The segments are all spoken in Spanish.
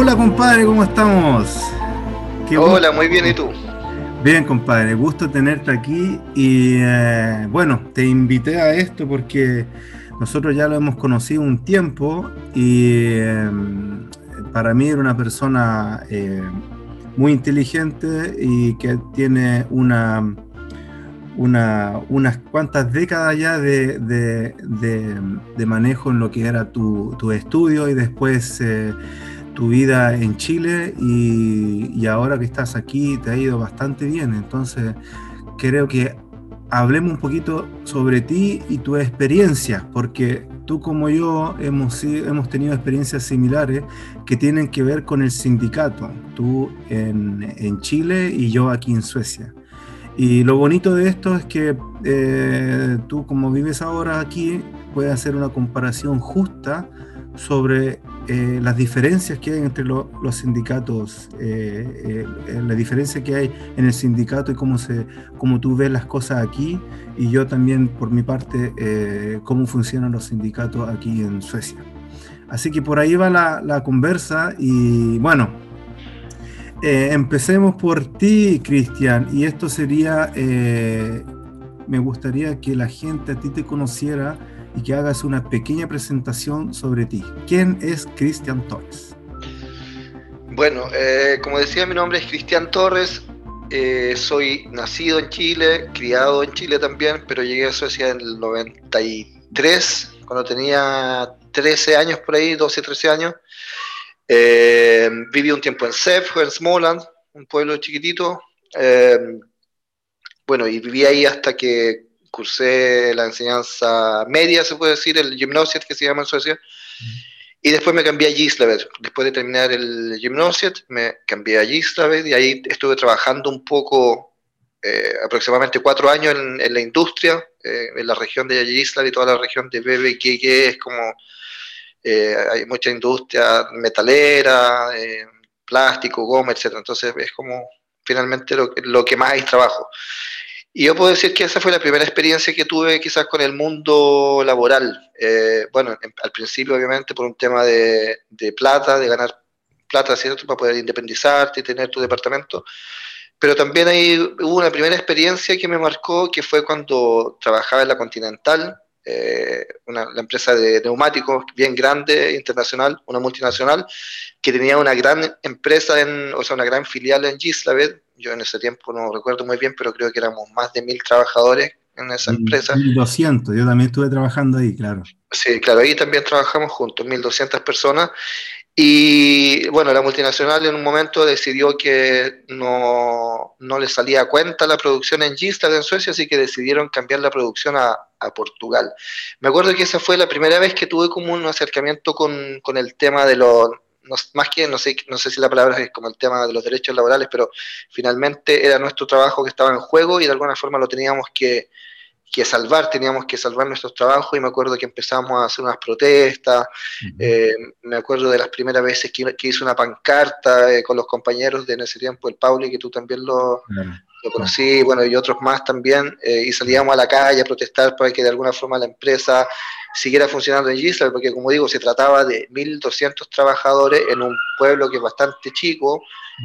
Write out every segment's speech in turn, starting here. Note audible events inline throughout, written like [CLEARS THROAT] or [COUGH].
Hola compadre, ¿cómo estamos? Hola, muy bien, ¿y tú? Bien, compadre, gusto tenerte aquí y eh, bueno, te invité a esto porque nosotros ya lo hemos conocido un tiempo y eh, para mí era una persona eh, muy inteligente y que tiene una, una unas cuantas décadas ya de, de, manejo en lo que era tu, tu estudio y después tu vida en Chile y, ahora que estás aquí te ha ido bastante bien. Entonces, creo que hablemos un poquito sobre ti y tu experiencia, porque tú como yo hemos, hemos tenido experiencias similares que tienen que ver con el sindicato, tú en, en Chile y yo aquí en Suecia. Y lo bonito de esto es que eh, tú como vives ahora aquí puedes hacer una comparación justa sobre eh, las diferencias que hay entre los sindicatos, eh, eh, la diferencia que hay en el sindicato y cómo, se, cómo tú ves las cosas aquí, y yo también, por mi parte, cómo funcionan los sindicatos aquí en Suecia. Así que por ahí va la, la conversa y bueno, empecemos por ti, Cristian, y esto sería, me gustaría que la gente a ti te conociera y que hagas una pequeña presentación sobre ti. ¿Quién es Cristian Torres? Bueno, eh, como decía, mi nombre es Cristian Torres. Eh, soy nacido en Chile, criado en Chile también, pero llegué a Suecia en el 93, cuando tenía 13 años por ahí, 12, 13 años. Eh, viví un tiempo en Sävsjö, en Småland, un pueblo chiquitito. bueno, y viví ahí hasta que cursé la enseñanza media, se puede decir, el gymnasiet que se llama en Suecia, y después me cambié a Gislaved. Después de terminar el gymnasiet, me cambié a Gislaved y ahí estuve trabajando un poco, eh, aproximadamente cuatro años en, la industria, eh, en la región de Gislaved y toda la región de que es como, eh, hay mucha industria metalera, plástico, goma, etc. Entonces es como finalmente lo, lo que más hay trabajo. Y yo puedo decir que esa fue la primera experiencia que tuve quizás con el mundo laboral. Eh, bueno, al principio obviamente por un tema de, plata, de ganar plata, ¿cierto? Para poder independizarte y tener tu departamento. Pero también ahí hubo una primera experiencia que me marcó, que fue cuando trabajaba en la Continental, eh, una, la empresa de neumáticos bien grande, internacional, una multinacional, que tenía una gran empresa, en, o sea, una gran filial en Gislaved, yo en ese tiempo no recuerdo muy bien, pero creo que éramos más de mil trabajadores en esa empresa. 1200, yo también estuve trabajando ahí, claro. Sí, claro, ahí también trabajamos juntos, 1200 personas. Y bueno, la multinacional en un momento decidió que no, no le salía a cuenta la producción en Gistad en Suecia, así que decidieron cambiar la producción a, a, Portugal. Me acuerdo que esa fue la primera vez que tuve como un acercamiento con, con el tema de los más que, no sé, no sé si la palabra es como el tema de los derechos laborales, pero finalmente era nuestro trabajo que estaba en juego y de alguna forma lo teníamos que, salvar, teníamos que salvar nuestros trabajos y me acuerdo que empezamos a hacer unas protestas, eh, me acuerdo de las primeras veces que, hice una pancarta eh, con los compañeros de en ese tiempo, el Pauli, que tú también lo, conocí, bueno, y otros más también, eh, y salíamos a la calle a protestar para que de alguna forma la empresa siguiera funcionando en Gisela, porque como digo, se trataba de 1.200 trabajadores en un pueblo que es bastante chico,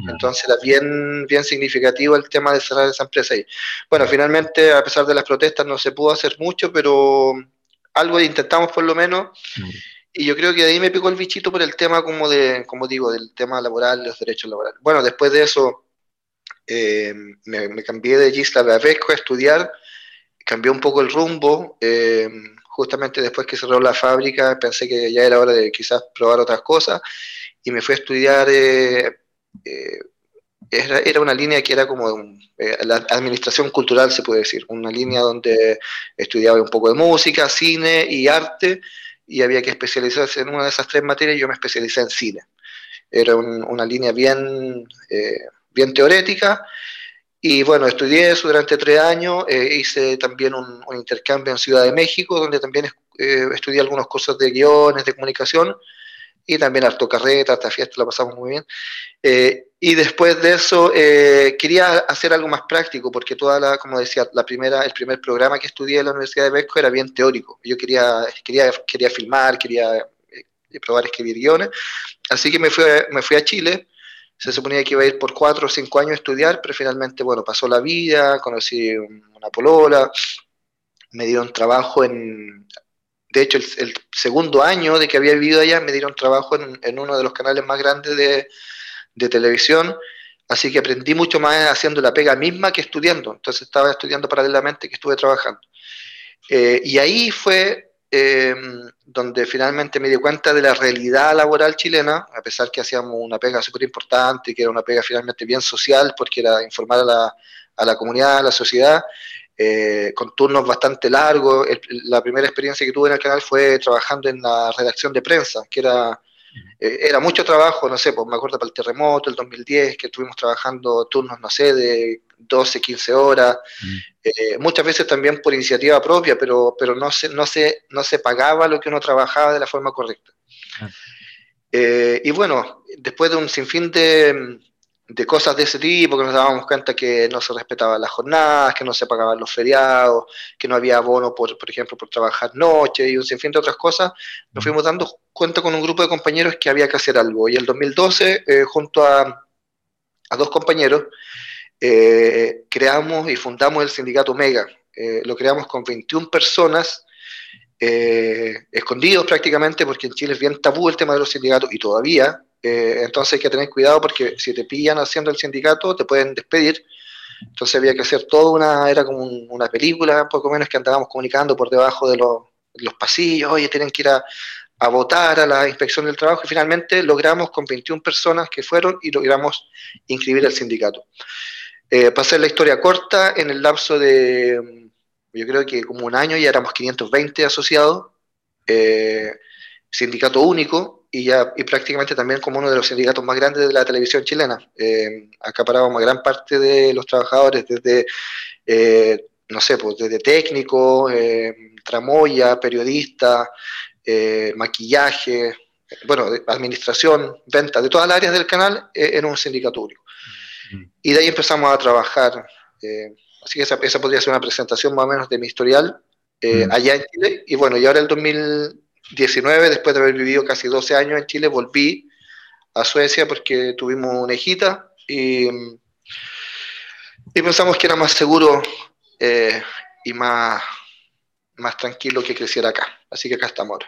entonces era bien, bien significativo el tema de cerrar esa empresa ahí. Bueno, finalmente, a pesar de las protestas, no se pudo hacer mucho, pero algo intentamos por lo menos. Y yo creo que de ahí me picó el bichito por el tema, como, de, como digo, del tema laboral, los derechos laborales. Bueno, después de eso eh, me, cambié de Gisla a Vesco a estudiar, cambié un poco el rumbo. Eh, justamente después que cerró la fábrica pensé que ya era hora de quizás probar otras cosas y me fui a estudiar, eh, eh, era, una línea que era como eh, la administración cultural, se puede decir, una línea donde estudiaba un poco de música, cine y arte y había que especializarse en una de esas tres materias y yo me especialicé en cine. Era una línea bien, bien teórica y bueno, estudié eso durante tres años, eh, hice también un, intercambio en Ciudad de México, donde también eh, estudié algunas cosas de guiones, de comunicación, y también harto carreta, hasta fiesta, la pasamos muy bien. Eh, y después de eso quería hacer algo más práctico, porque toda la, como decía, la primera, el primer programa que estudié en la Universidad de México era bien teórico. Yo quería, quería, quería filmar, quería y probar a escribir guiones. Así que me fui, me fui a Chile, se suponía que iba a ir por cuatro o cinco años a estudiar, pero finalmente, bueno, pasó la vida, conocí una polola, me dieron trabajo en, de hecho, el, segundo año de que había vivido allá, me dieron trabajo en, uno de los canales más grandes de, televisión, así que aprendí mucho más haciendo la pega misma que estudiando, entonces estaba estudiando paralelamente que estuve trabajando. Eh, y ahí fue eh, donde finalmente me di cuenta de la realidad laboral chilena, a pesar que hacíamos una pega súper importante, que era una pega finalmente bien social, porque era informar a la, a la comunidad, a la sociedad, eh, con turnos bastante largos. la primera experiencia que tuve en el canal fue trabajando en la redacción de prensa, que era eh, era mucho trabajo, no sé, pues me acuerdo para el terremoto, el 2010, que estuvimos trabajando turnos, no sé, de 12, 15 horas, mm. eh, muchas veces también por iniciativa propia, pero, pero no, se, no, se, no se pagaba lo que uno trabajaba de la forma correcta. Ah. Y bueno, después de un sinfín de, de cosas de ese tipo, que nos dábamos cuenta que no se respetaban las jornadas, que no se pagaban los feriados, que no había bono, por, por ejemplo, por trabajar noche y un sinfín de otras cosas, nos fuimos dando cuenta con un grupo de compañeros que había que hacer algo. Y el 2012, eh, junto a, a, dos compañeros, eh, creamos y fundamos el sindicato Mega. Eh, lo creamos con 21 personas, escondidos prácticamente, porque en Chile es bien tabú el tema de los sindicatos y todavía eh, entonces hay que tener cuidado porque si te pillan haciendo el sindicato te pueden despedir. Entonces había que hacer toda una, era como una película, poco menos que andábamos comunicando por debajo de los, pasillos, oye, tienen que ir a, votar a la inspección del trabajo y finalmente logramos con 21 personas que fueron y logramos inscribir al sindicato. Eh, para hacer la historia corta, en el lapso de, yo creo que como un año ya éramos 520 asociados, eh, sindicato único, y, ya, y prácticamente también como uno de los sindicatos más grandes de la televisión chilena. Eh, acaparábamos gran parte de los trabajadores, desde, eh, no sé, pues desde técnico, eh, tramoya, periodista, eh, maquillaje, bueno, administración, venta, de todas las áreas del canal, en un sindicato único. Mm. Y de ahí empezamos a trabajar. así que esa, esa, podría ser una presentación más o menos de mi historial mm. allá en Chile. Y bueno, y ahora el 2000 19, después de haber vivido casi 12 años en Chile, volví a Suecia porque tuvimos una hijita y, y pensamos que era más seguro eh, y más, más tranquilo que creciera acá. Así que acá estamos.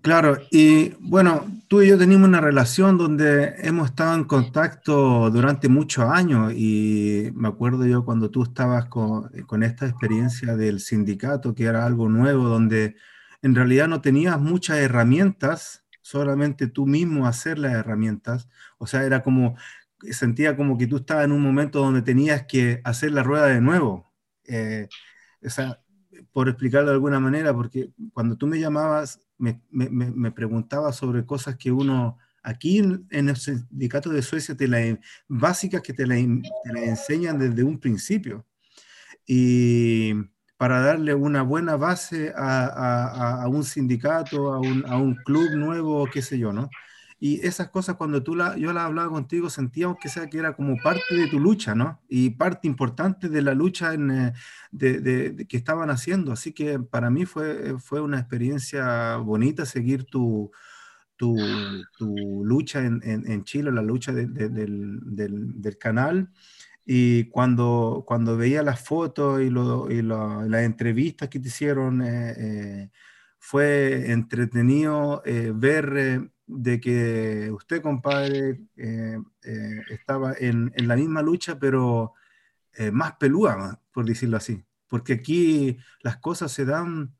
Claro, y bueno, tú y yo tenemos una relación donde hemos estado en contacto durante muchos años y me acuerdo yo cuando tú estabas con, con esta experiencia del sindicato, que era algo nuevo, donde en realidad no tenías muchas herramientas, solamente tú mismo hacer las herramientas. O sea, era como, sentía como que tú estabas en un momento donde tenías que hacer la rueda de nuevo. Eh, o sea, por explicarlo de alguna manera, porque cuando tú me llamabas, me, me, preguntabas sobre cosas que uno aquí en, el sindicato de Suecia, te la, básicas que te las enseñan desde un principio. Y para darle una buena base a, un sindicato, a un, club nuevo, qué sé yo, ¿no? Y esas cosas cuando tú la, yo las hablaba contigo sentíamos que, sea, que era como parte de tu lucha, ¿no? Y parte importante de la lucha en, eh, de, que estaban haciendo. Así que para mí fue, fue una experiencia bonita seguir tu, tu, lucha en, Chile, la lucha del, del canal. Y cuando, cuando veía las fotos y, las entrevistas que te hicieron, eh, eh, fue entretenido eh, ver de que usted, compadre, estaba en, en, la misma lucha, pero más pelúa, por decirlo así. Porque aquí las cosas se dan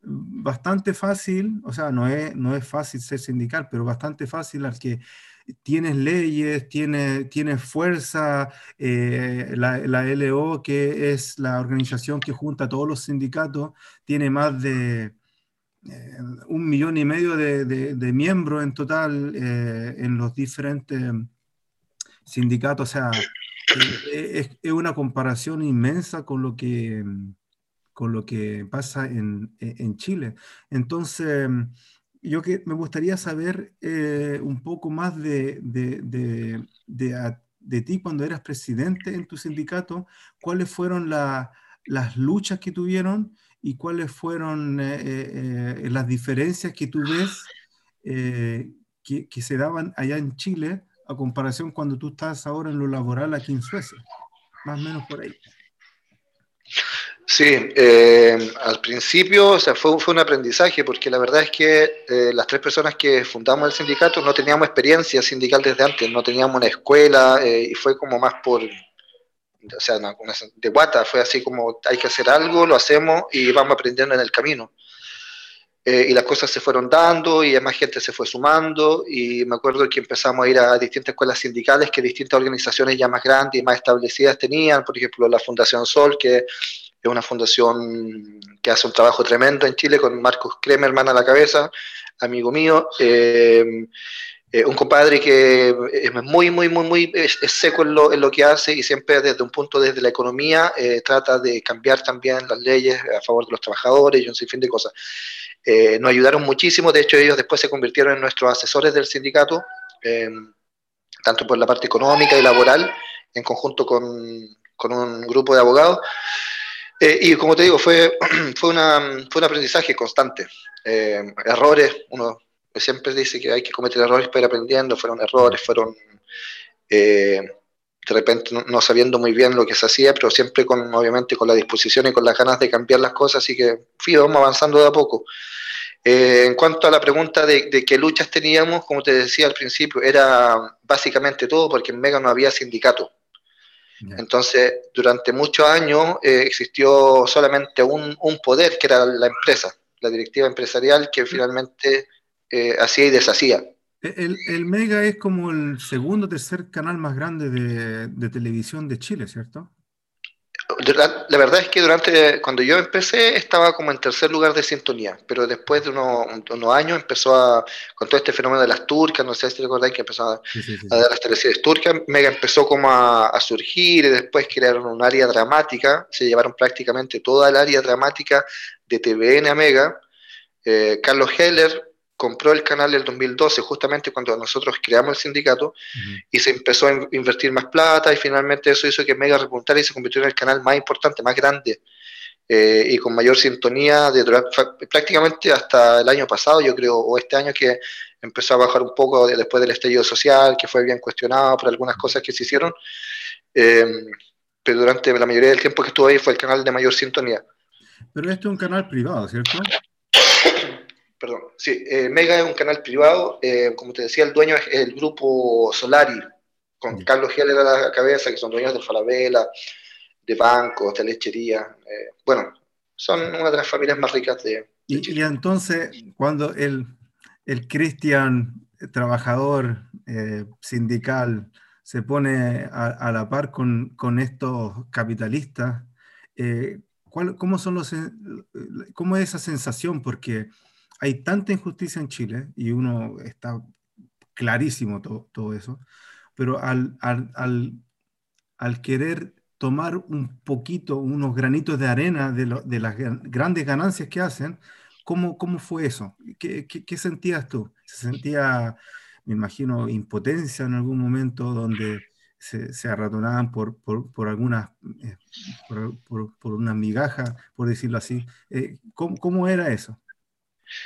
bastante fácil, o sea, no es, no es fácil ser sindical, pero bastante fácil al que tienes leyes, tienes, fuerza, eh, la, LO, que es la organización que junta a todos los sindicatos, tiene más de eh, un millón y medio de, miembros en total eh, en los diferentes sindicatos. O sea, es, una comparación inmensa con lo que, con lo que pasa en, en Chile. Entonces, yo que me gustaría saber eh, un poco más de, de, de, ti cuando eras presidente en tu sindicato, cuáles fueron las luchas que tuvieron y cuáles fueron eh, eh, las diferencias que tú ves que, que, se daban allá en Chile a comparación cuando tú estás ahora en lo laboral aquí en Suecia, más o menos por ahí. Sí, eh, al principio o sea, fue, fue, un aprendizaje porque la verdad es que eh, las tres personas que fundamos el sindicato no teníamos experiencia sindical desde antes, no teníamos una escuela eh, y fue como más por, o sea, una, de guata, fue así como hay que hacer algo, lo hacemos y vamos aprendiendo en el camino. y las cosas se fueron dando y más gente se fue sumando y me acuerdo que empezamos a ir a distintas escuelas sindicales que distintas organizaciones ya más grandes y más establecidas tenían, por ejemplo la Fundación Sol, que es una fundación que hace un trabajo tremendo en Chile con Marcos Kremerman a la cabeza, amigo mío. Eh, eh, un compadre que es muy, muy, muy, muy es, seco en lo, en lo, que hace y siempre desde un punto desde la economía eh, trata de cambiar también las leyes a favor de los trabajadores y un sinfín de cosas. nos ayudaron muchísimo, de hecho ellos después se convirtieron en nuestros asesores del sindicato, tanto por la parte económica y laboral, en conjunto con, con un grupo de abogados. Eh, y como te digo, fue, [CLEARS THROAT] fue, una, fue un aprendizaje constante. Eh, errores, uno siempre dice que hay que cometer errores para ir aprendiendo, fueron errores, fueron eh, de repente no, sabiendo muy bien lo que se hacía, pero siempre con, obviamente, con la disposición y con las ganas de cambiar las cosas, así que fui, vamos avanzando de a poco. en cuanto a la pregunta de, de, qué luchas teníamos, como te decía al principio, era básicamente todo, porque en Mega no había sindicato. Entonces, durante muchos años eh, existió solamente un, poder, que era la empresa, la directiva empresarial, que finalmente eh, hacía y deshacía. El, Mega es como el segundo o tercer canal más grande de, de televisión de Chile, ¿cierto? La, verdad es que durante cuando yo empecé estaba como en tercer lugar de sintonía, pero después de unos, años empezó a, con todo este fenómeno de las turcas, no sé si recordáis que empezó a, dar las teleseries turcas, Mega empezó como a, surgir y después crearon un área dramática, se llevaron prácticamente toda el área dramática de TVN a Mega. Eh, Carlos Heller compró el canal el 2012, justamente cuando nosotros creamos el sindicato, y se empezó a invertir más plata, y finalmente eso hizo que Mega repuntara y se convirtió en el canal más importante, más grande, eh, y con mayor sintonía prácticamente hasta el año pasado, yo creo, o este año que empezó a bajar un poco después del estallido social, que fue bien cuestionado por algunas cosas que se hicieron, eh, pero durante la mayoría del tiempo que estuvo ahí fue el canal de mayor sintonía. Pero este es un canal privado, ¿cierto? Perdón, sí, eh, Mega es un canal privado, eh, como te decía, el dueño es el grupo Solari, con Carlos Heller a la cabeza, que son dueños de Falabella, de bancos, de lechería, eh, bueno, son una de las familias más ricas de, y, entonces, cuando el, el Cristian, trabajador sindical, se pone a, la par con, con estos capitalistas, ¿cómo, son los, ¿cómo es esa sensación? Porque hay tanta injusticia en Chile y uno está clarísimo todo, eso, pero al, al, querer tomar un poquito, unos granitos de arena de, las grandes ganancias que hacen, ¿cómo, cómo fue eso? ¿Qué, qué, sentías tú? ¿Se sentía, me imagino, impotencia en algún momento donde se, se arratonaban por, por, por algunas, eh, por, por, una migaja, por decirlo así? Eh, ¿cómo, ¿Cómo era eso?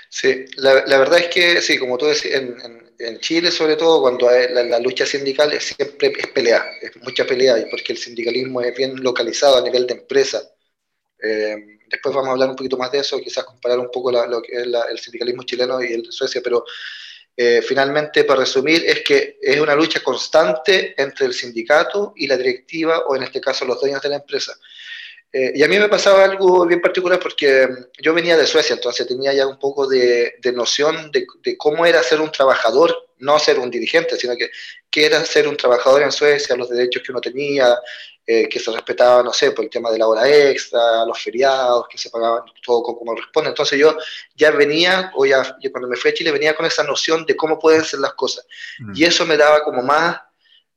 Sí, la, verdad es que, sí, como tú decías, en, Chile sobre todo, cuando la, lucha sindical es siempre es pelea, es mucha pelea, porque el sindicalismo es bien localizado a nivel de empresa. Eh, después vamos a hablar un poquito más de eso, quizás comparar un poco lo que es el sindicalismo chileno y el de Suecia, pero eh, finalmente, para resumir, es que es una lucha constante entre el sindicato y la directiva, o en este caso los dueños de la empresa. Eh, y a mí me pasaba algo bien particular porque yo venía de Suecia, entonces tenía ya un poco de, noción de, cómo era ser un trabajador, no ser un dirigente, sino que qué era ser un trabajador en Suecia, los derechos que uno tenía, eh, que se respetaba, no sé, por el tema de la hora extra, los feriados, que se pagaban todo como responde. Entonces yo ya venía, o ya cuando me fui a Chile, venía con esa noción de cómo pueden ser las cosas. Mm. Y eso me daba como más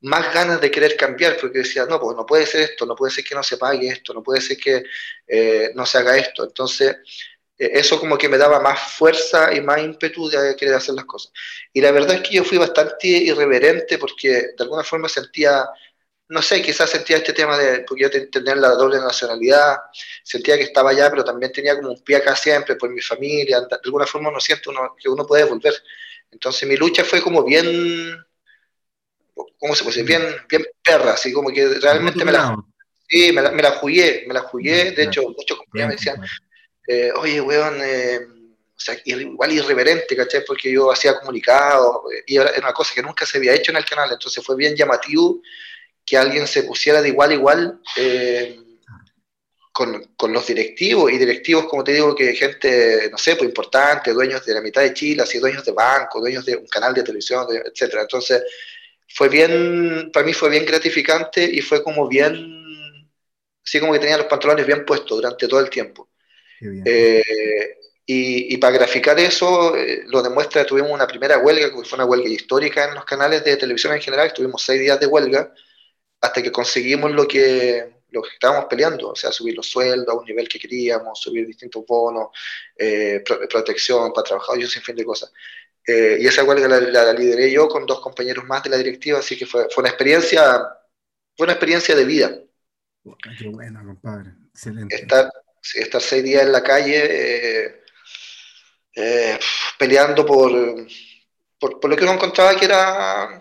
más ganas de querer cambiar, porque decía, no, pues no puede ser esto, no puede ser que no se pague esto, no puede ser que eh, no se haga esto. Entonces, eh, eso como que me daba más fuerza y más ímpetu de querer hacer las cosas. Y la verdad es que yo fui bastante irreverente porque de alguna forma sentía, no sé, quizás sentía este tema de, porque yo tenía la doble nacionalidad, sentía que estaba allá, pero también tenía como un pie acá siempre por mi familia, de alguna forma uno siente uno, que uno puede volver. Entonces mi lucha fue como bien, ¿cómo se puede decir? Bien, bien perra, así como que realmente me la, sí, me la, me la jugué, me la jugué, de hecho muchos compañeros me decían, eh, oye, weón, eh, o sea, igual irreverente, ¿cachai? Porque yo hacía comunicados y era una cosa que nunca se había hecho en el canal, entonces fue bien llamativo que alguien se pusiera de igual a igual eh, con, con, los directivos y directivos, como te digo, que gente, no sé, pues importante, dueños de la mitad de Chile, así dueños de banco, dueños de un canal de televisión, etcétera. Entonces, fue bien, para mí fue bien gratificante y fue como bien, así como que tenía los pantalones bien puestos durante todo el tiempo. Eh, y, para graficar eso, eh, lo demuestra, tuvimos una primera huelga, que fue una huelga histórica en los canales de televisión en general, tuvimos seis días de huelga, hasta que conseguimos lo que, lo que estábamos peleando, o sea, subir los sueldos a un nivel que queríamos, subir distintos bonos, eh, protección para trabajadores y un fin de cosas. Eh, y esa huelga la, la, lideré yo con dos compañeros más de la directiva, así que fue, fue una experiencia, fue una experiencia de vida. Qué bueno, compadre, excelente. Estar, estar seis días en la calle eh, peleando por, por, lo que uno encontraba que, era,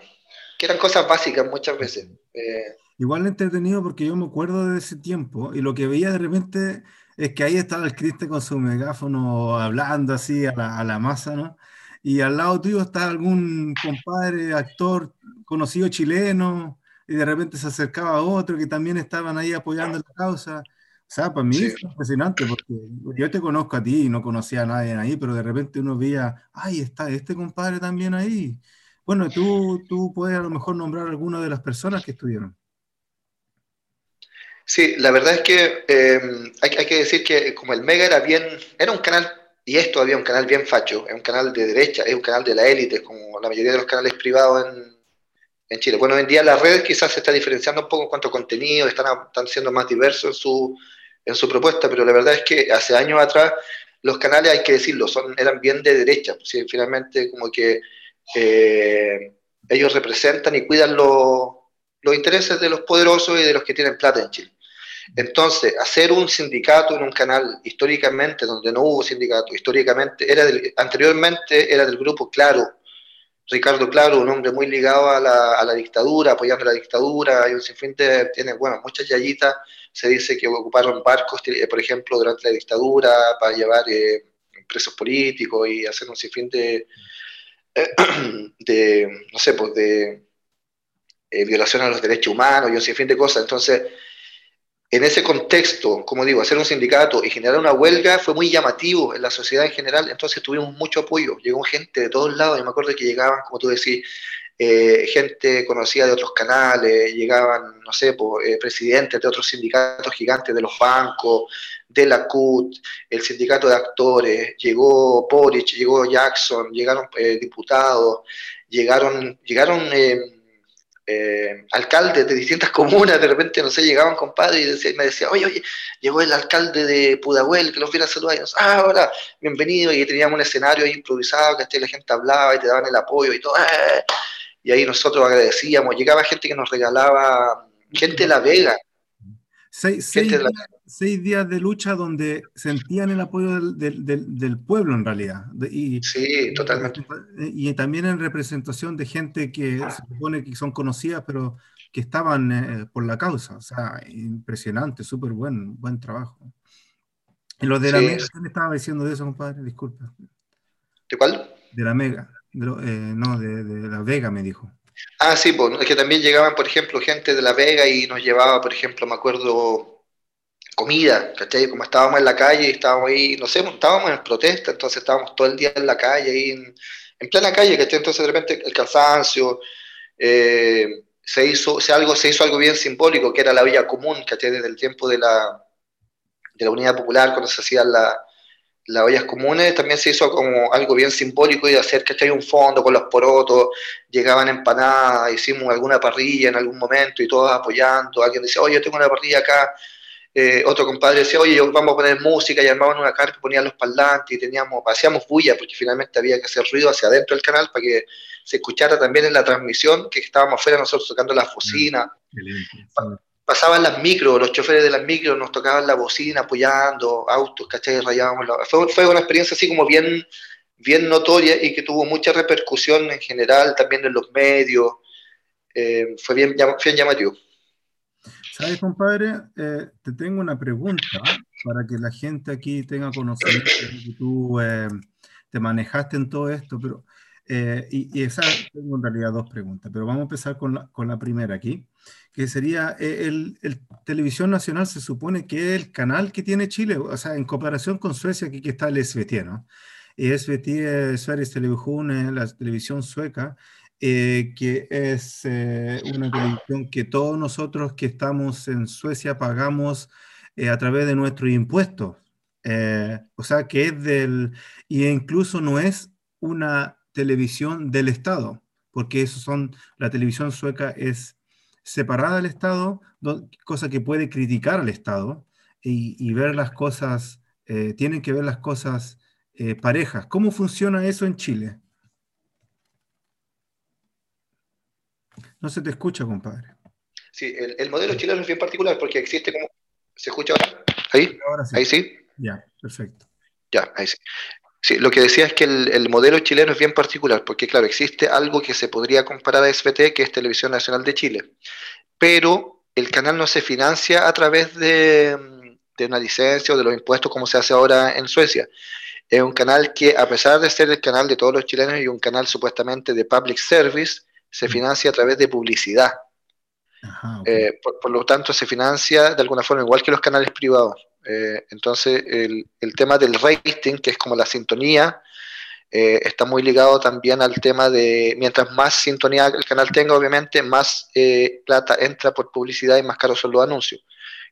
que eran cosas básicas muchas veces. Eh, Igual entretenido porque yo me acuerdo de ese tiempo y lo que veía de repente es que ahí estaba el Criste con su megáfono hablando así a la, a la masa, ¿no? Y al lado tuyo está algún compadre, actor conocido chileno, y de repente se acercaba a otro que también estaban ahí apoyando la causa. O sea, para mí es impresionante porque yo te conozco a ti y no conocía a nadie ahí, pero de repente uno veía, ay, está este compadre también ahí. Bueno, tú, tú puedes a lo mejor nombrar alguna de las personas que estuvieron. Sí, la verdad es que eh, hay, hay, que decir que como el Mega era bien, era un canal, y es todavía un canal bien facho, es un canal de derecha, es un canal de la élite, como la mayoría de los canales privados en, en Chile. Bueno, hoy en día las redes quizás se está diferenciando un poco en cuanto a contenido, están, están siendo más diversos en su, en su propuesta, pero la verdad es que hace años atrás los canales, hay que decirlo, son, eran bien de derecha, pues, finalmente como que eh, ellos representan y cuidan los, los intereses de los poderosos y de los que tienen plata en Chile. Entonces, hacer un sindicato en un canal históricamente, donde no hubo sindicato, históricamente, era del, anteriormente era del grupo Claro, Ricardo Claro, un hombre muy ligado a la, a la dictadura, apoyando la dictadura, y un sinfín de, tiene, bueno, muchas yayitas, se dice que ocuparon barcos, eh, por ejemplo, durante la dictadura para llevar eh, presos políticos y hacer un sinfín de, [CLEARS THROAT] de no sé, pues de eh, violación a los derechos humanos y un sinfín de cosas. Entonces, en ese contexto, como digo, hacer un sindicato y generar una huelga fue muy llamativo en la sociedad en general, entonces tuvimos mucho apoyo, llegó gente de todos lados, y me acuerdo que llegaban, como tú decís, eh, gente conocida de otros canales, llegaban, no sé, pues, eh, presidentes de otros sindicatos gigantes, de los bancos, de la CUT, el sindicato de actores, llegó Boric, llegó Jackson, llegaron eh, diputados, llegaron, llegaron eh, alcaldes de distintas [LAUGHS] comunas, de repente, no sé, llegaban compadre y me decía, oye, oye, llegó el alcalde de Pudahuel, que los viera saludar, y nos, ah, hola, bienvenido, y teníamos un escenario ahí improvisado, que la gente hablaba y te daban el apoyo y todo, eh, y ahí nosotros agradecíamos, llegaba gente que nos regalaba, gente de La Vega, Seis, días, de lucha donde sentían el apoyo del, del, del, pueblo en realidad. Y, sí, totalmente. Y también en representación de gente que se supone que son conocidas, pero que estaban eh, por la causa. O sea, impresionante, súper buen, buen trabajo. Y lo de la Mega, ¿qué me estaba diciendo de eso, compadre? Disculpa. ¿De cuál? De la Mega. Eh, no, de, de la Vega me dijo. Ah, sí, pues, es que también llegaban, por ejemplo, gente de La Vega y nos llevaba, por ejemplo, me acuerdo, comida, ¿cachai? Como estábamos en la calle y estábamos ahí, no sé, estábamos en protesta, entonces estábamos todo el día en la calle, ahí en, plena calle, ¿cachai? Entonces de repente el cansancio, eh, se, hizo, se, algo, se hizo algo bien simbólico, que era la villa común, ¿cachai? Desde el tiempo de la, de la Unidad Popular, cuando se hacían la las ollas comunes también se hizo como algo bien simbólico y de hacer hay un fondo con los porotos, llegaban empanadas, hicimos alguna parrilla en algún momento y todos apoyando, alguien decía, oye, yo tengo una parrilla acá, eh, otro compadre decía, oye, vamos a poner música y armaban una carta, ponían los parlantes y teníamos, hacíamos bulla porque finalmente había que hacer ruido hacia adentro del canal para que se escuchara también en la transmisión que estábamos afuera nosotros tocando las bocinas pasaban las micros, los choferes de las micros nos tocaban la bocina apoyando, autos, ¿cachai? Rayábamos la... fue, fue, una experiencia así como bien, bien notoria y que tuvo mucha repercusión en general, también en los medios, eh, fue bien, bien llamativo. ¿Sabes, compadre? Eh, te tengo una pregunta para que la gente aquí tenga conocimiento de que tú eh, te manejaste en todo esto, pero, y, esa, tengo en realidad dos preguntas, pero vamos a empezar con la, con la primera aquí, que sería, el, el, Televisión Nacional se supone que es el canal que tiene Chile, o sea, en comparación con Suecia, aquí que está el SVT, ¿no? Y SVT es Sveriges Television, la televisión sueca, eh, que es eh, una televisión que todos nosotros que estamos en Suecia pagamos eh, a través de nuestros impuestos. o sea, que es del, y incluso no es una televisión del Estado, porque eso son, la televisión sueca es separada del Estado, cosa que puede criticar al Estado y, y ver las cosas, tienen que ver las cosas parejas. ¿Cómo funciona eso en Chile? No se te escucha, compadre. Sí, el, modelo chileno es bien particular porque existe como... ¿Se escucha ahora? ¿Ahí? Ahí sí. Ya, perfecto. Ya, ahí sí. Sí, lo que decía es que el, modelo chileno es bien particular, porque claro, existe algo que se podría comparar a SBT, que es Televisión Nacional de Chile, pero el canal no se financia a través de, de, una licencia o de los impuestos como se hace ahora en Suecia. Es un canal que, a pesar de ser el canal de todos los chilenos y un canal supuestamente de public service, se financia a través de publicidad. Eh, por, lo tanto, se financia de alguna forma igual que los canales privados. Eh, entonces, el, tema del rating, que es como la sintonía, eh, está muy ligado también al tema de, mientras más sintonía el canal tenga, obviamente, más plata entra por publicidad y más caros son los anuncios.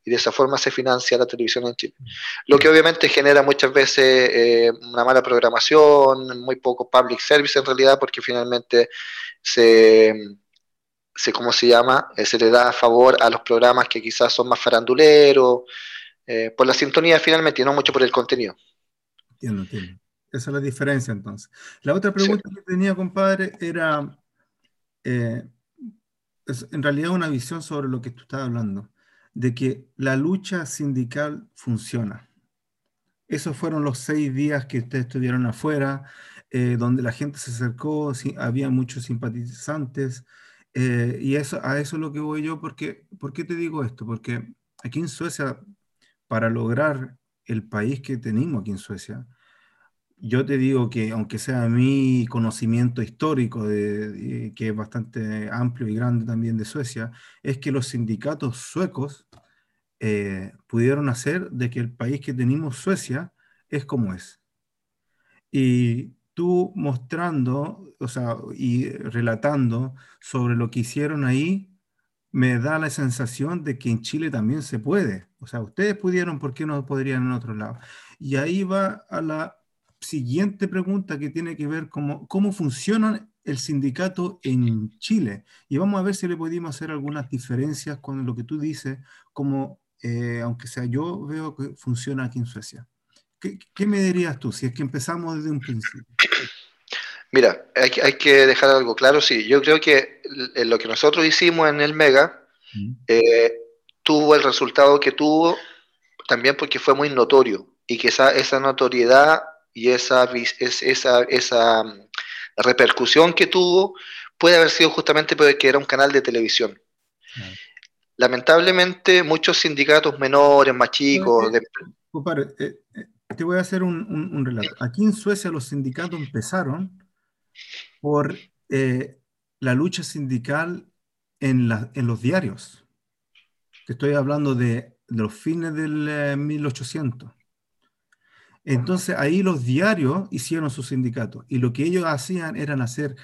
Y de esa forma se financia la televisión en Chile. Lo que obviamente genera muchas veces una mala programación, muy poco public service en realidad, porque finalmente se, se, ¿cómo se llama? Eh, se le da a favor a los programas que quizás son más faranduleros, eh, por la sintonía finalmente, y no mucho por el contenido. Entiendo, entiendo. Esa es la diferencia entonces. La otra pregunta que tenía, compadre, era eh, en realidad una visión sobre lo que tú estabas hablando, de que la lucha sindical funciona. Esos fueron los seis días que ustedes estuvieron afuera, eh, donde la gente se acercó, había muchos simpatizantes, eh, y eso, a eso es lo que voy yo, porque, ¿por qué te digo esto? Porque aquí en Suecia, para lograr el país que tenemos aquí en Suecia, yo te digo que aunque sea mi conocimiento histórico, de, que es bastante amplio y grande también de Suecia, es que los sindicatos suecos eh, pudieron hacer de que el país que tenemos, Suecia, es como es. Y tú mostrando, o sea, y relatando sobre lo que hicieron ahí, me da la sensación de que en Chile también se puede. O sea, ustedes pudieron, ¿por qué no podrían en otro lado? Y ahí va a la siguiente pregunta que tiene que ver con cómo funciona el sindicato en Chile. Y vamos a ver si le pudimos hacer algunas diferencias con lo que tú dices, como, eh, aunque sea yo veo que funciona aquí en Suecia. ¿Qué, me dirías tú si es que empezamos desde un principio? Mira, hay, que dejar algo claro, sí. Yo creo que lo que nosotros hicimos en el Mega eh, tuvo el resultado que tuvo también porque fue muy notorio y que esa, esa notoriedad y esa, esa, esa mm, repercusión que tuvo puede haber sido justamente porque era un canal de televisión. Lamentablemente, muchos sindicatos menores, más chicos. de... Eh, eh, te voy a hacer un, relato. Aquí en Suecia los sindicatos empezaron por eh, la lucha sindical en, en, los diarios. Te estoy hablando de, los fines del 1800. Entonces ahí los diarios hicieron su sindicato y lo que ellos hacían era hacer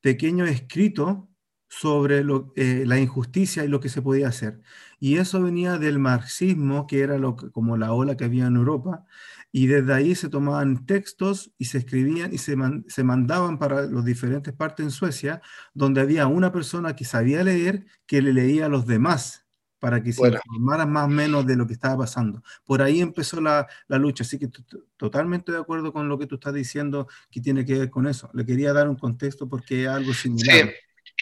pequeños escritos sobre eh, la injusticia y lo que se podía hacer. Y eso venía del marxismo, que era como la ola que había en Europa, y desde ahí se tomaban textos y se escribían y se, se mandaban para las diferentes partes en Suecia, donde había una persona que sabía leer que le leía a los demás para que se informaran más o menos de lo que estaba pasando. Por ahí empezó la, la lucha, así que totalmente de acuerdo con lo que tú estás diciendo que tiene que ver con eso. Le quería dar un contexto porque es algo similar. Sí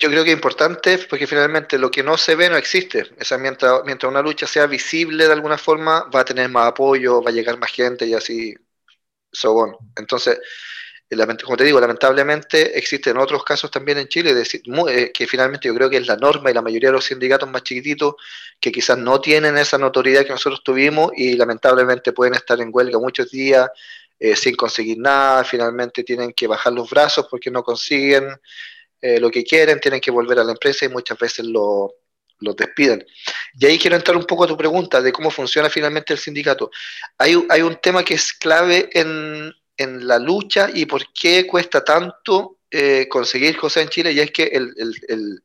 yo creo que es importante porque finalmente lo que no se ve no existe. Esa, mientras, mientras una lucha sea visible de alguna forma, va a tener más apoyo, va a llegar más gente y así, so Entonces, como te digo, lamentablemente existen otros casos también en Chile, eh, que finalmente yo creo que es la norma y la mayoría de los sindicatos más chiquititos que quizás no tienen esa notoriedad que nosotros tuvimos y lamentablemente pueden estar en huelga muchos días eh, sin conseguir nada, finalmente tienen que bajar los brazos porque no consiguen eh, lo que quieren, tienen que volver a la empresa y muchas veces lo, los despiden. Y ahí quiero entrar un poco a tu pregunta de cómo funciona finalmente el sindicato. Hay, hay un tema que es clave en, en la lucha y por qué cuesta tanto eh, conseguir cosas en Chile, y es que el, el,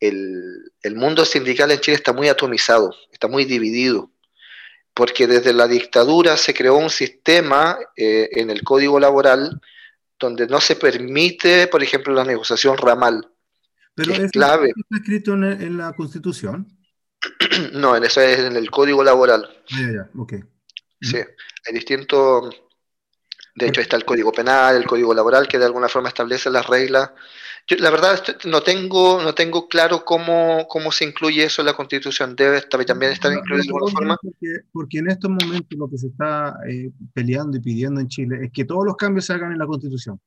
el, el, mundo sindical en Chile está muy atomizado, está muy dividido, porque desde la dictadura se creó un sistema eh, en el código laboral donde no se permite, por ejemplo, la negociación ramal. Pero es clave. ¿Está escrito en, la Constitución? [CLEARS THROAT] no, en eso es en el código laboral. Ah, ya. Sí, hay distintos de hecho, está el Código Penal, el Código Laboral, que de alguna forma establece las reglas. Yo, la verdad, no tengo, no tengo claro cómo, cómo se incluye eso en la Constitución. Debe también estar incluido de alguna forma. Porque, en estos momentos lo que se está eh, peleando y pidiendo en Chile es que todos los cambios se hagan en la Constitución.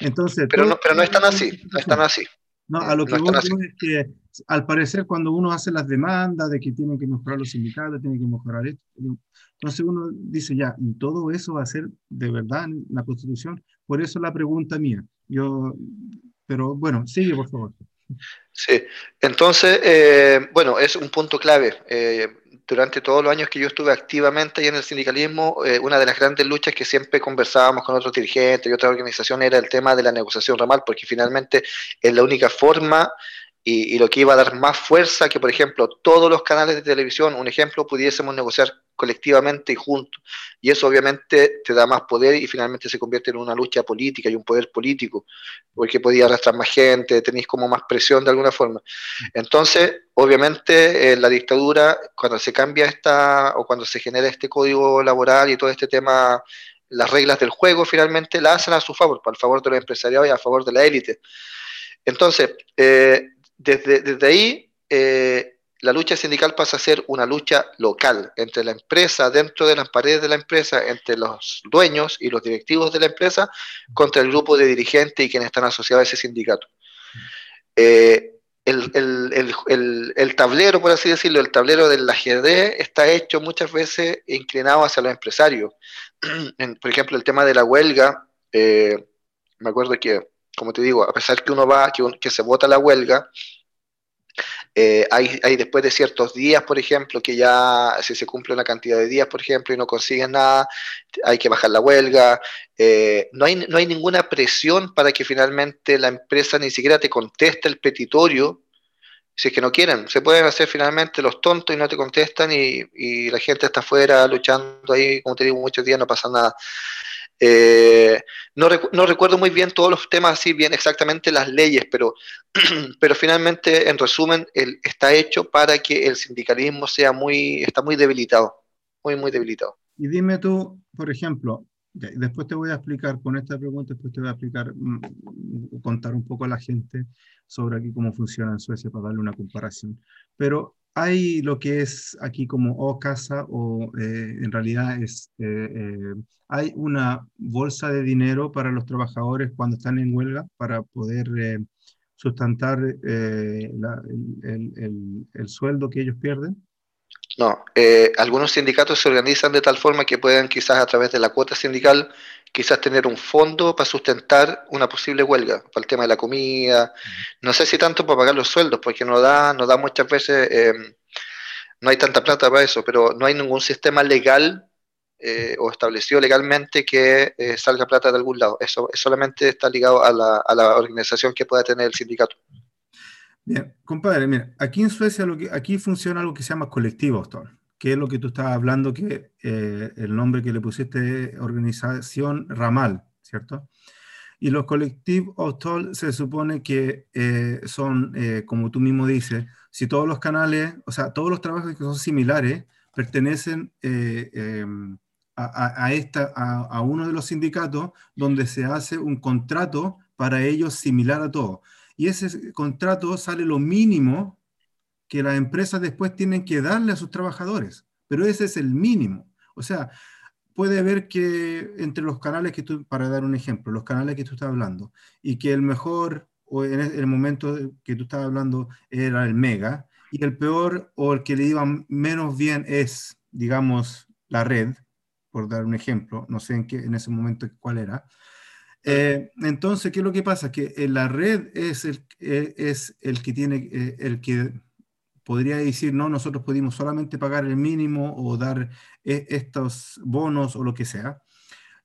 Entonces, pero, no, pero no están así, no están así. No, a lo que no es que al parecer cuando uno hace las demandas de que tienen que mejorar los sindicatos, tienen que mejorar esto, entonces uno dice ya, ¿y todo eso va a ser de verdad en la Constitución? Por eso la pregunta mía. Yo, pero bueno, sigue por favor. Sí, entonces, eh, bueno, es un punto clave. Eh, durante todos los años que yo estuve activamente ahí en el sindicalismo, eh, una de las grandes luchas que siempre conversábamos con otros dirigentes y otras organizaciones era el tema de la negociación ramal, porque finalmente es la única forma y, lo que iba a dar más fuerza que, por ejemplo, todos los canales de televisión, un ejemplo, pudiésemos negociar colectivamente y juntos. Y eso obviamente te da más poder y finalmente se convierte en una lucha política y un poder político, porque podía arrastrar más gente, tenéis como más presión de alguna forma. Entonces, obviamente, la dictadura, cuando se cambia esta, o cuando se genera este código laboral y todo este tema las reglas del juego finalmente la hacen a su favor, para el favor de los empresarios y a favor de la élite. Entonces, eh, desde, ahí, eh, la lucha sindical pasa a ser una lucha local entre la empresa, dentro de las paredes de la empresa, entre los dueños y los directivos de la empresa, contra el grupo de dirigentes y quienes están asociados a ese sindicato. Eh, el, tablero, por así decirlo, el tablero del ajedrez está hecho muchas veces inclinado hacia los empresarios. [CLEARS THROAT] por ejemplo, el tema de la huelga, eh, me acuerdo que como te digo, a pesar que uno va, que, se vota la huelga, eh, hay, hay, después de ciertos días, por ejemplo, que ya si se cumple una cantidad de días, por ejemplo, y no consiguen nada, hay que bajar la huelga. Eh, no, hay, no hay ninguna presión para que finalmente la empresa ni siquiera te conteste el petitorio si es que no quieren. Se pueden hacer finalmente los tontos y no te contestan y, y la gente está afuera luchando ahí, como te digo, muchos días no pasa nada. Eh, no, no, recuerdo muy bien todos los temas, así bien exactamente las leyes, pero, [CLEARS THROAT] pero finalmente, en resumen, el, está hecho para que el sindicalismo sea muy, está muy debilitado, muy, muy debilitado. Y dime tú, por ejemplo, después te voy a explicar con esta pregunta, después te voy a explicar, mm, contar un poco a la gente sobre aquí cómo funciona en Suecia para darle una comparación. Pero hay lo que es aquí como o casa o eh, en realidad es, eh, eh, hay una bolsa de dinero para los trabajadores cuando están en huelga para poder sustentar el, el, sueldo que ellos pierden. No, algunos sindicatos se organizan de tal forma que puedan quizás a través de la cuota sindical quizás tener un fondo para sustentar una posible huelga, para el tema de la comida, no sé si tanto para pagar los sueldos, porque no da, no da muchas veces, em, no hay tanta plata para eso, pero no hay ningún sistema legal eh, o establecido legalmente que eh, salga plata de algún lado. Eso, solamente está ligado a la, a la, organización que pueda tener el sindicato. Bien, compadre, mira, aquí en Suecia lo que, aquí funciona algo que se llama colectivo, doctor que es lo que tú estabas hablando, que eh, el nombre que le pusiste organización ramal, ¿cierto? Y los colectivos Austol se supone que eh, son, eh, como tú mismo dices, si todos los canales, o sea, todos los trabajos que son similares, pertenecen em, a, a, esta, a, uno de los sindicatos donde se hace un contrato para ellos similar a todos. Y ese contrato sale lo mínimo que las empresas después tienen que darle a sus trabajadores, pero ese es el mínimo. O sea, puede ver que entre los canales que tú, para dar un ejemplo, los canales que tú estás hablando, y que el mejor, o en el momento que tú estás hablando, era el mega, y el peor o el que le iba menos bien es, digamos, la red, por dar un ejemplo, no sé en, qué, en ese momento cuál era. Eh, entonces, ¿qué es lo que pasa? Que la red es el, eh, es el que tiene, eh, el que podría decir, no, nosotros pudimos solamente pagar el mínimo o dar estos bonos o lo que sea.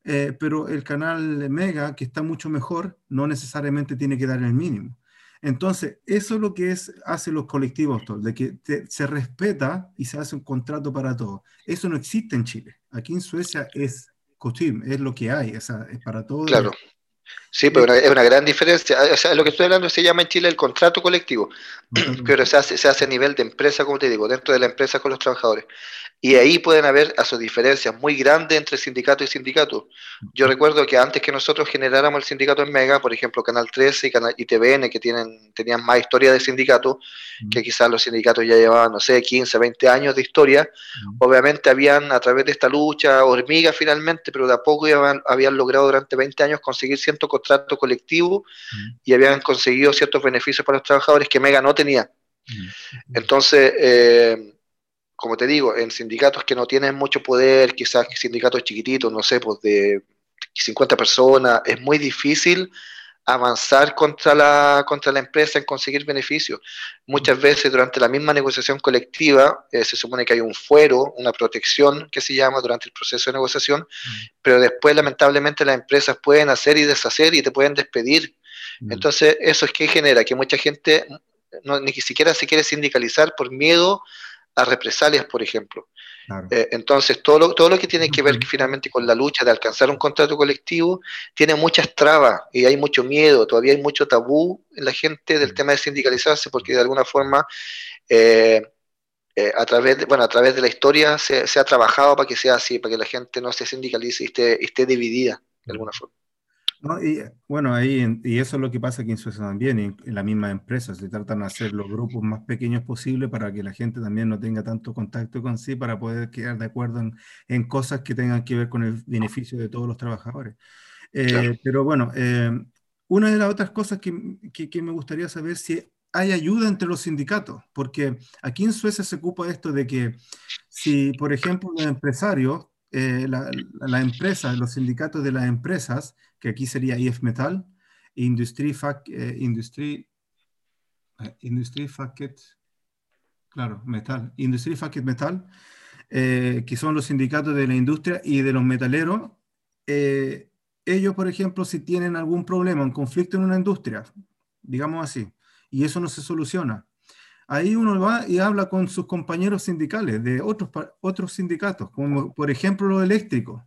pero el canal Mega, que está mucho mejor, no necesariamente tiene que dar el mínimo. Entonces, eso es lo que es, hace los colectivos, de que se respeta y se hace un contrato para todos. Eso no existe en Chile. Aquí en Suecia es costumbre, es lo que hay, es para todos. Claro. Sí, pero es una gran diferencia. Sea, lo que estoy hablando se llama en Chile el contrato colectivo, [CLEARS THROAT] pero se hace, se hace a nivel de empresa, como te digo, dentro de la empresa con los trabajadores. Y ahí pueden haber a sus diferencias muy grandes entre sindicato y sindicato. Yo recuerdo que antes que nosotros generáramos el sindicato en Mega, por ejemplo, Canal 13 y, Canal, y TVN, que tienen, tenían más historia de sindicato, que quizás los sindicatos ya llevaban, no sé, 15, 20 años de historia, obviamente habían a través de esta lucha, hormigas finalmente, pero de a poco habían, habían logrado durante 20 años conseguir cierto contrato colectivo y habían conseguido ciertos beneficios para los trabajadores que Mega no tenía. Entonces, eh, como te digo, en sindicatos que no tienen mucho poder, quizás sindicatos chiquititos, no sé, pues de 50 personas, es muy difícil avanzar contra la, contra la empresa en conseguir beneficios. Muchas veces durante la misma negociación colectiva eh, se supone que hay un fuero, una protección que se llama durante el proceso de negociación, pero después lamentablemente las empresas pueden hacer y deshacer y te pueden despedir. Entonces eso es que genera que mucha gente no, ni siquiera se quiere sindicalizar por miedo a represalias, por ejemplo. Eh, entonces, todo lo, todo lo que tiene que ver finalmente con la lucha de alcanzar un contrato colectivo tiene muchas trabas y hay mucho miedo, todavía hay mucho tabú en la gente del tema de sindicalizarse porque de alguna forma eh, eh, a, través de, bueno, a través de la historia se, ha trabajado para que sea así, para que la gente no se sindicalice y esté, esté dividida de alguna forma. Y bueno, ahí, y eso es lo que pasa aquí en Suecia también, en, la misma empresa, se tratan de hacer los grupos más pequeños posible para que la gente también no tenga tanto contacto con sí, para poder quedar de acuerdo en, cosas que tengan que ver con el beneficio de todos los trabajadores. Eh, pero bueno, eh, una de las otras cosas que, que, me gustaría saber si hay ayuda entre los sindicatos, porque aquí en Suecia se ocupa esto de que si, por ejemplo, los empresarios, eh, la, la empresa, los sindicatos de las empresas, que aquí sería IF Metal, Industry, eh, Industry, eh, claro, Metal, Industry Fact Metal, eh, que son los sindicatos de la industria y de los metaleros, ellos, por ejemplo, si tienen algún problema, un conflicto en una industria, digamos así, y eso no se soluciona, ahí uno va y habla con sus compañeros sindicales de otros, otros sindicatos, como por ejemplo los eléctricos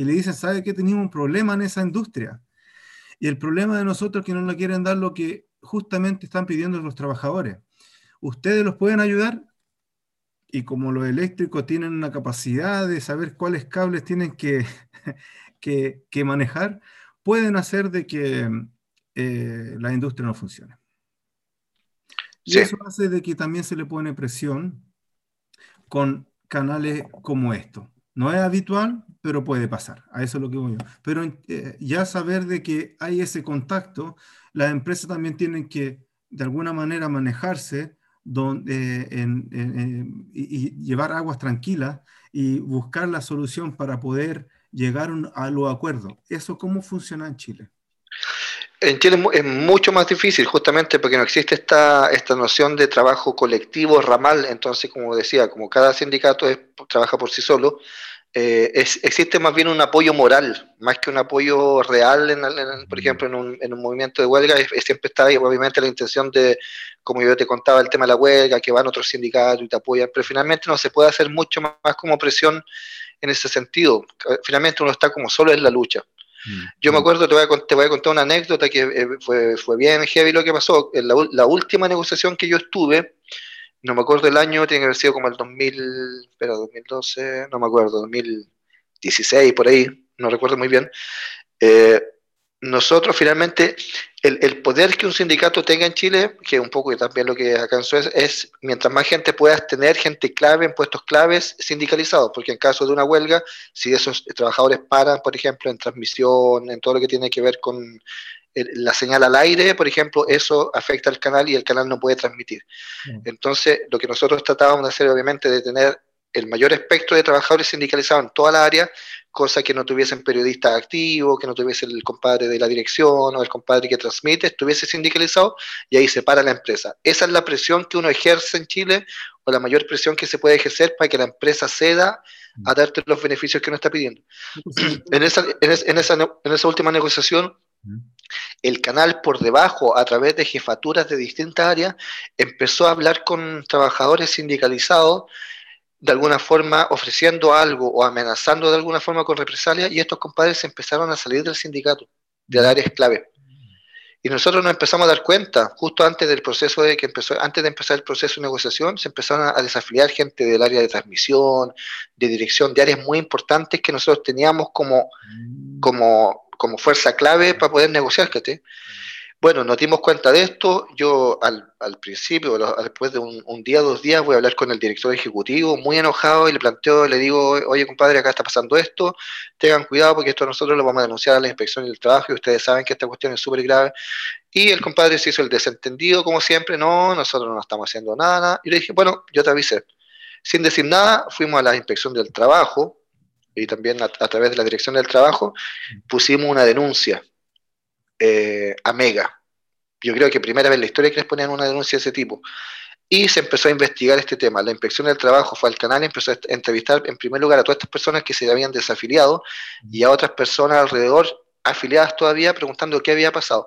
y le dicen, ¿sabe que tenemos un problema en esa industria? Y el problema de nosotros es que no le quieren dar lo que justamente están pidiendo los trabajadores. Ustedes los pueden ayudar y como los eléctricos tienen una capacidad de saber cuáles cables tienen que, [LAUGHS] que, manejar, pueden hacer de que eh, la industria no funcione. Y eso hace de que también se le pone presión con canales como esto. No es habitual, pero puede pasar. A eso es lo que voy yo. Pero eh, ya saber de que hay ese contacto, las empresas también tienen que de alguna manera manejarse donde, y, llevar aguas tranquilas y buscar la solución para poder llegar a los acuerdos. ¿Eso cómo funciona en Chile? En Chile es mucho más difícil, justamente porque no existe esta, esta noción de trabajo colectivo, ramal. Entonces, como decía, como cada sindicato trabaja por sí solo, eh, existe más bien un apoyo moral, más que un apoyo real, en, por ejemplo, en un, en un, movimiento de huelga, siempre está obviamente, la intención de, como yo te contaba, el tema de la huelga, que van otros sindicatos y te apoyan, pero finalmente no se puede hacer mucho más, como presión en ese sentido. Finalmente uno está como solo en la lucha. Mm. Yo me acuerdo, te voy, a, te voy a contar una anécdota que eh, fue, fue, bien heavy lo que pasó. En la, última negociación que yo estuve, no me acuerdo el año, tiene que haber sido como el 2000, pero 2012, no me acuerdo, 2016, por ahí, no recuerdo muy bien. Eh, nosotros finalmente el, poder que un sindicato tenga en Chile, que un poco también lo que alcanzó es, es, mientras más gente puedas tener, gente clave en puestos claves sindicalizados, porque en caso de una huelga, si esos trabajadores paran, por ejemplo, en transmisión, en todo lo que tiene que ver con la señal al aire, por ejemplo, eso afecta al canal y el canal no puede transmitir. Entonces, lo que nosotros tratábamos de hacer, obviamente, de tener el mayor espectro de trabajadores sindicalizados en toda la área, cosa que no tuviesen periodistas activos, que no tuviese el compadre de la dirección o el compadre que transmite, estuviese sindicalizado y ahí se para la empresa. Esa es la presión que uno ejerce en Chile o la mayor presión que se puede ejercer para que la empresa ceda a darte los beneficios que uno está pidiendo. [CLEARS THROAT] En esa, en esa, en esa última negociación, el canal por debajo, a través de jefaturas de distintas áreas, empezó a hablar con trabajadores sindicalizados de alguna forma ofreciendo algo o amenazando de alguna forma con represalia y estos compadres empezaron a salir del sindicato, de áreas clave. Y nosotros nos empezamos a dar cuenta, justo antes del proceso de que empezó, antes de empezar el proceso de negociación, se empezaron a desafiliar gente del área de transmisión, de dirección, de áreas muy importantes que nosotros teníamos como, como, como fuerza clave para poder negociar, ¿sí? Bueno, nos dimos cuenta de esto. Yo al, al principio, después de un, un, día, dos días, voy a hablar con el director ejecutivo, muy enojado, y le planteo, le digo, oye compadre, acá está pasando esto, tengan cuidado porque esto nosotros lo vamos a denunciar a la inspección del trabajo y ustedes saben que esta cuestión es súper grave. Y el compadre se hizo el desentendido, como siempre, no, nosotros no estamos haciendo nada. Y le dije, bueno, yo te avisé. Sin decir nada, fuimos a la inspección del trabajo y también a, través de la dirección del trabajo pusimos una denuncia eh, a Mega. Yo creo que primera vez en la historia que les ponían una denuncia de ese tipo. Y se empezó a investigar este tema. La inspección del trabajo fue al canal y empezó a entrevistar en primer lugar a todas estas personas que se habían desafiliado y a otras personas alrededor afiliadas todavía preguntando qué había pasado.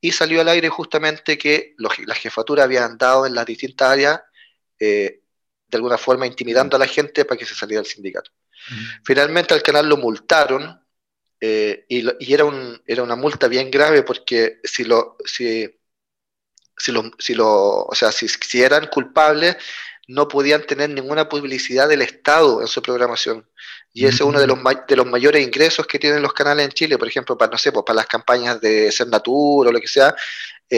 Y salió al aire justamente que la jefatura habían dado en las distintas áreas, eh, de alguna forma intimidando a la gente para que se saliera del sindicato. Finalmente al canal lo multaron eh, y, era, un, era una multa bien grave porque si lo, si, si lo, si lo, o sea, si, si eran culpables, no podían tener ninguna publicidad del Estado en su programación. Y ese es uno de los, de los mayores ingresos que tienen los canales en Chile, por ejemplo, para, no sé, pues, para las campañas de Ser o lo que sea,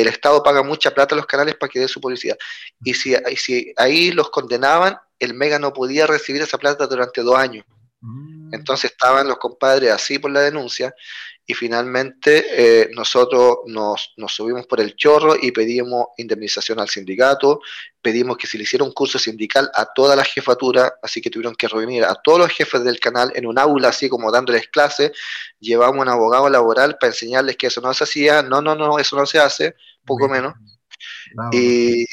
el Estado paga mucha plata a los canales para que den su publicidad. Y si, y si ahí los condenaban, el Mega no podía recibir esa plata durante dos años. Mm. Entonces estaban los compadres así por la denuncia y finalmente eh, nosotros nos, subimos por el chorro y pedimos indemnización al sindicato, pedimos que se le hiciera un curso sindical a toda la jefatura, así que tuvieron que reunir a todos los jefes del canal en un aula, así como dándoles clases, llevamos un abogado laboral para enseñarles que eso no se hacía, no, no, no, eso no se hace, poco menos. Y,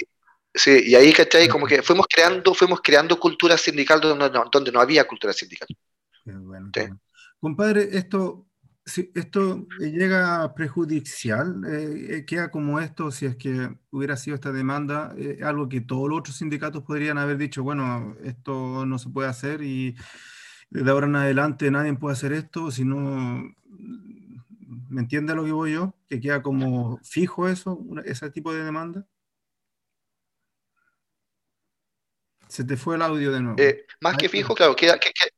Sí, y ahí, ¿cachai? Como que fuimos creando, fuimos creando cultura sindical donde no, donde no había cultura sindical. Compadre, esto, si esto llega prejudicial, eh, eh, queda como esto, si es que hubiera sido esta demanda, eh, algo que todos los otros sindicatos podrían haber dicho, bueno, esto no se puede hacer y de ahora en adelante nadie puede hacer esto, si no, ¿me entiende lo que voy yo? Que queda como fijo eso, ese tipo de demanda. Se te fue el audio de nuevo. Eh, más que fijo, claro, queda, eh,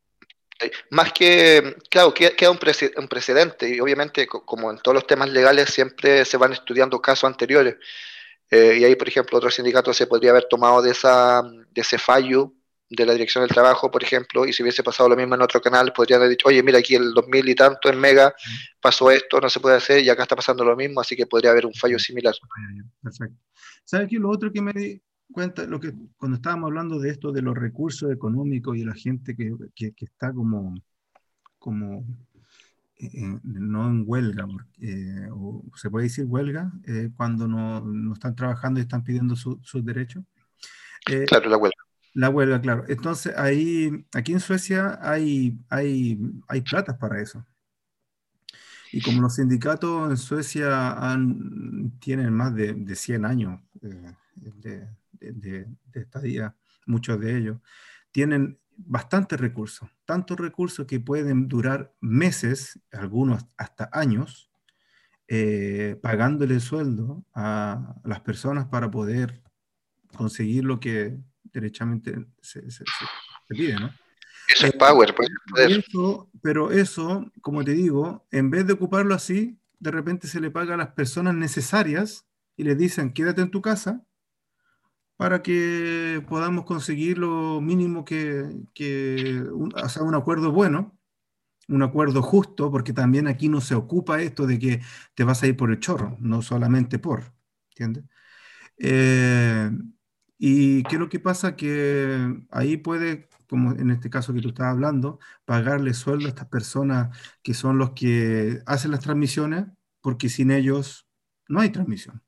más que, claro, queda, un, precedente y obviamente como en todos los temas legales siempre se van estudiando casos anteriores. Eh, y ahí, por ejemplo, otro sindicato se podría haber tomado de, esa, de ese fallo de la dirección del trabajo, por ejemplo, y si hubiese pasado lo mismo en otro canal, podrían haber dicho, oye, mira, aquí el 2000 y tanto en Mega pasó esto, no se puede hacer, y acá está pasando lo mismo, así que podría haber un fallo similar. ¿Sabes qué? Lo otro que me, cuenta lo que cuando estábamos hablando de esto de los recursos económicos y la gente que, que, está como, como eh, no en huelga, eh, o se puede decir huelga, eh, cuando no, no, están trabajando y están pidiendo sus derechos. claro, la huelga. La huelga, claro. Entonces, ahí, aquí en Suecia hay, hay, hay platas para eso. Y como los sindicatos en Suecia han, tienen más de, de 100 años de, de, estadía, muchos de ellos, tienen bastantes recursos, tantos recursos que pueden durar meses, algunos hasta años, eh, pagándole sueldo a las personas para poder conseguir lo que derechamente se, pide, ¿no? Eso es power, pues, pero eso, como te digo, en vez de ocuparlo así, de repente se le paga a las personas necesarias y les dicen, quédate en tu casa para que podamos conseguir lo mínimo que, que o sea, un acuerdo bueno, un acuerdo justo, porque también aquí no se ocupa esto de que te vas a ir por el chorro, no solamente por, ¿entiendes? Eh, y qué es lo que pasa que ahí puede, como en este caso que tú estabas hablando, pagarle sueldo a estas personas que son los que hacen las transmisiones, porque sin ellos no hay transmisión.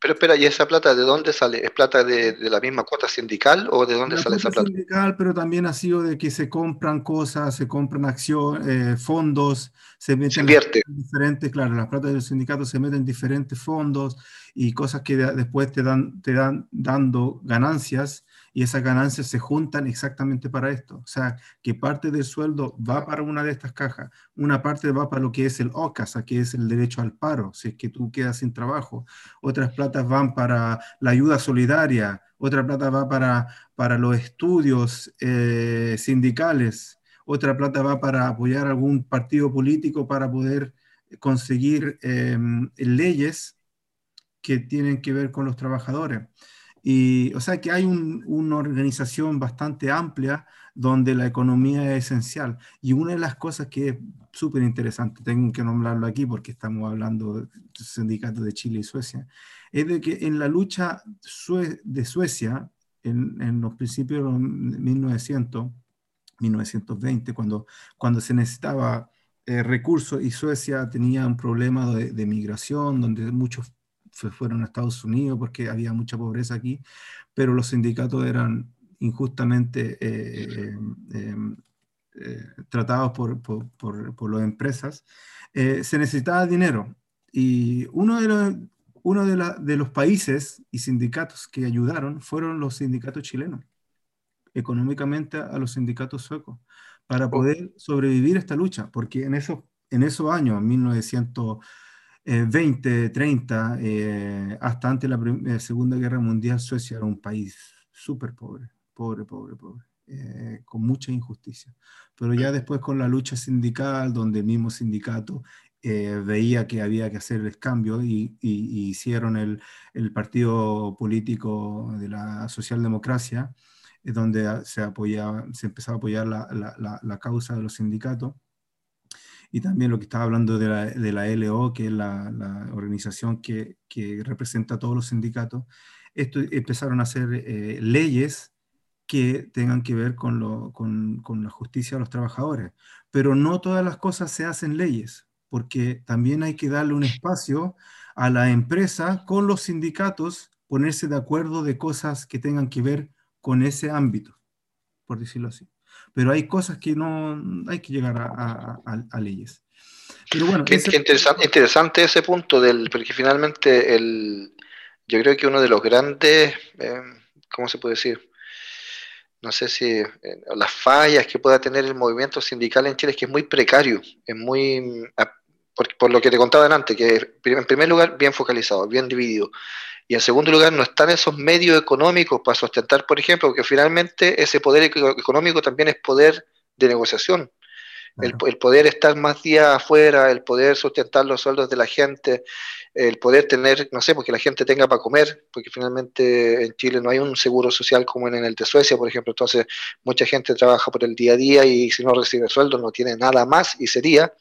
Pero espera, ¿y esa plata de dónde sale? ¿Es plata de, la misma cuota sindical o de dónde sale esa plata? sindical, pero también ha sido de que se compran cosas, se compran acciones, eh, fondos, se meten invierte. En diferentes, claro, las plata del sindicato se meten en diferentes fondos y cosas que después te dan, te dan dando ganancias y esas ganancias se juntan exactamente para esto. O sea, que parte del sueldo va para una de estas cajas, una parte va para lo que es el OCASA, que es el derecho al paro, si es que tú quedas sin trabajo. Otras platas van para la ayuda solidaria, otra plata va para, para los estudios eh, sindicales, otra plata va para apoyar algún partido político para poder conseguir em, leyes que tienen que ver con los trabajadores. O sea que hay una organización bastante amplia donde la economía es esencial. Y una de las cosas que es súper interesante, tengo que nombrarlo aquí porque estamos hablando de sindicatos de Chile y Suecia, es de que en la lucha de Suecia, en, los principios de 1900, 1920, cuando, cuando se necesitaba eh, recursos y Suecia tenía un problema de migración, donde muchos se fueron a Estados Unidos porque había mucha pobreza aquí, pero los sindicatos eran injustamente eh, eh, eh, tratados por, por, por, las empresas, se necesitaba dinero. Y uno de los, uno de, la, de los países y sindicatos que ayudaron fueron los sindicatos chilenos, económicamente a los sindicatos suecos, para poder sobrevivir a esta lucha, porque en esos, en esos años, 1900 20, 30, eh, hasta antes de la eh, Segunda Guerra Mundial, Suecia era un país súper pobre, pobre, pobre, pobre, eh, con mucha injusticia. Pero ya después con la lucha sindical, donde el mismo sindicato veía que había que hacer el cambio y, hicieron el, el, partido político de la socialdemocracia, donde se, apoyaba, se empezaba a apoyar la, la, la causa de los sindicatos y también lo que estaba hablando de la, de la LO, que es la, la organización que, que, representa a todos los sindicatos, esto empezaron a hacer eh, leyes que tengan que ver con, lo, con, con, la justicia a los trabajadores. Pero no todas las cosas se hacen leyes, porque también hay que darle un espacio a la empresa con los sindicatos, ponerse de acuerdo de cosas que tengan que ver con ese ámbito, por decirlo así pero hay cosas que no hay que llegar a, leyes. Pero bueno, Qué, interesante, ese punto, del, porque finalmente el, yo creo que uno de los grandes, eh, ¿cómo se puede decir? No sé si eh, las fallas que pueda tener el movimiento sindical en Chile es que es muy precario, es muy, por, por lo que te contaba antes, que en primer lugar bien focalizado, bien dividido. Y en segundo lugar, no están esos medios económicos para sustentar, por ejemplo, porque finalmente ese poder económico también es poder de negociación. El, poder estar más días afuera, el poder sustentar los sueldos de la gente, el poder tener, no sé, porque la gente tenga para comer, porque finalmente en Chile no hay un seguro social como en el de Suecia, por ejemplo, entonces mucha gente trabaja por el día a día y si no recibe sueldo no tiene nada más y sería.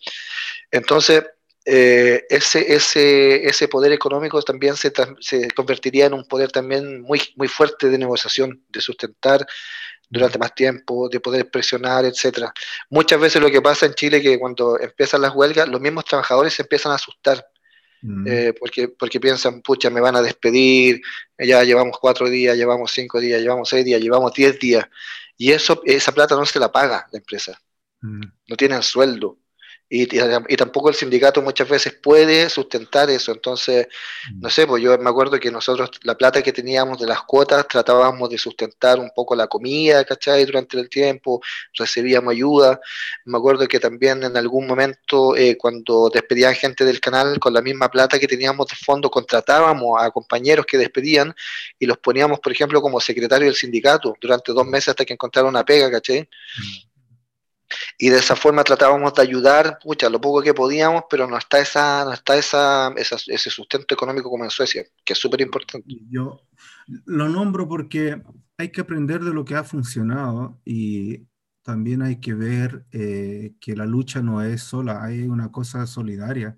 Entonces, eh, ese, ese, ese poder económico también se, se, convertiría en un poder también muy, muy fuerte de negociación, de sustentar durante más tiempo, de poder presionar, etcétera. Muchas veces lo que pasa en Chile es que cuando empiezan las huelgas, los mismos trabajadores se empiezan a asustar. Mm. Eh, porque, porque piensan, pucha, me van a despedir, ya llevamos cuatro días, llevamos cinco días, llevamos seis días, llevamos diez días, y eso, esa plata no se la paga la empresa, mm. no tienen sueldo, y, tampoco el sindicato muchas veces puede sustentar eso. Entonces, mm. no sé, pues yo me acuerdo que nosotros la plata que teníamos de las cuotas tratábamos de sustentar un poco la comida, ¿cachai? Durante el tiempo, recibíamos ayuda. Me acuerdo que también en algún momento, eh, cuando despedían gente del canal, con la misma plata que teníamos de fondo, contratábamos a compañeros que despedían y los poníamos, por ejemplo, como secretario del sindicato durante dos meses hasta que encontraron una pega, ¿cachai? Mm. Y de esa forma tratábamos de ayudar, pucha, lo poco que podíamos, pero no está esa, no está esa, ese sustento económico como en Suecia, que es súper importante. Yo lo nombro porque hay que aprender de lo que ha funcionado y también hay que ver eh, que la lucha no es sola, hay una cosa solidaria.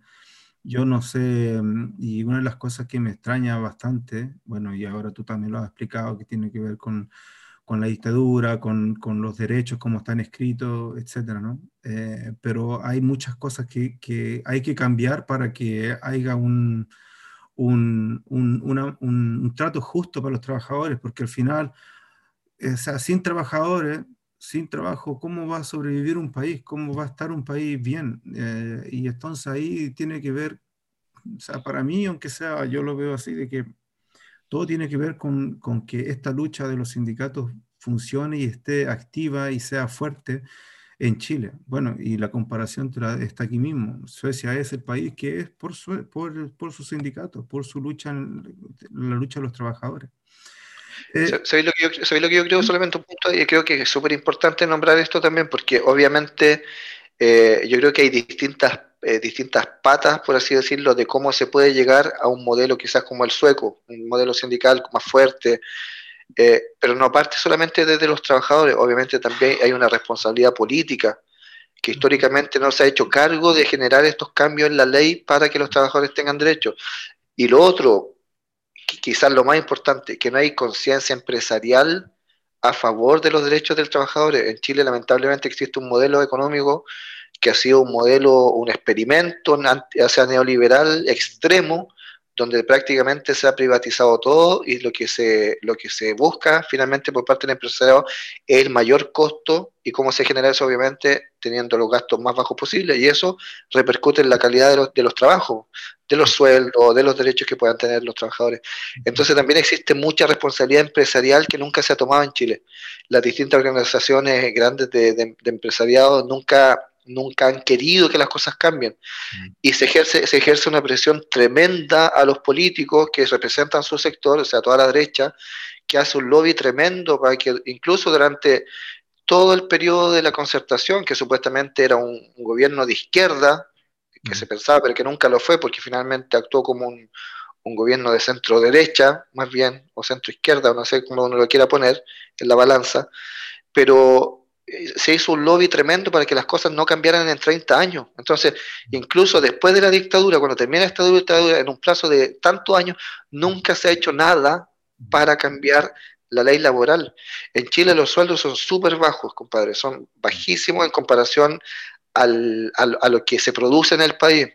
Yo no sé, mm, y una de las cosas que me extraña bastante, bueno, y ahora tú también lo has explicado, que tiene que ver con, con la dictadura, con, con, los derechos como están escritos, etcétera, ¿no? Eh, pero hay muchas cosas que, que, hay que cambiar para que haya un, un, un, un, trato justo para los trabajadores, porque al final, o sea, sin trabajadores sin trabajo, ¿cómo va a sobrevivir un país? ¿Cómo va a estar un país bien? Eh, y entonces ahí tiene que ver, para mí, aunque sea, yo lo veo así, de que todo tiene que ver con, con que esta lucha de los sindicatos funcione y esté activa y sea fuerte en Chile. Bueno, y la comparación está aquí mismo. Suecia es el país que es por, su, por, por sus sindicatos, por su lucha, la lucha de los trabajadores. Eh, ¿Sabéis lo, que yo, lo que yo creo? Solamente un punto, y creo que es súper importante nombrar esto también, porque obviamente eh, yo creo que hay distintas, eh, distintas patas, por así decirlo, de cómo se puede llegar a un modelo quizás como el sueco, un modelo sindical más fuerte, pero no parte solamente desde los trabajadores, obviamente también hay una responsabilidad política que históricamente no se ha hecho cargo de generar estos cambios en la ley para que los trabajadores tengan derechos. Y lo otro, quizás lo más importante, que no hay conciencia empresarial a favor de los derechos del trabajador. En Chile lamentablemente existe un modelo económico que ha sido un modelo, un experimento neoliberal extremo, donde prácticamente se ha privatizado todo y lo que se, lo que se busca finalmente por parte del empresario es el mayor costo y cómo se genera eso, obviamente, teniendo los gastos más bajos posibles, y eso repercute en la calidad de los, de los trabajos, de los sueldos, de los derechos que puedan tener los trabajadores. Entonces también existe mucha responsabilidad empresarial que nunca se ha tomado en Chile. Las distintas organizaciones grandes de, de empresariado nunca nunca han querido que las cosas cambien. Mm. Y se ejerce, se ejerce una presión tremenda a los políticos que representan su sector, o sea, toda la derecha, que hace un lobby tremendo para que incluso durante todo el periodo de la concertación, que supuestamente era un, gobierno de izquierda, que mm. se pensaba, pero que nunca lo fue, porque finalmente actuó como un, un gobierno de centro derecha, más bien, o centro izquierda, no sé cómo uno lo quiera poner en la balanza, pero se hizo un lobby tremendo para que las cosas no cambiaran en 30 años. Entonces, incluso después de la dictadura, cuando termina esta dictadura, en un plazo de tantos años, nunca se ha hecho nada para cambiar la ley laboral. En Chile los sueldos son súper bajos, compadre, son bajísimos en comparación al, a lo que se produce en el país.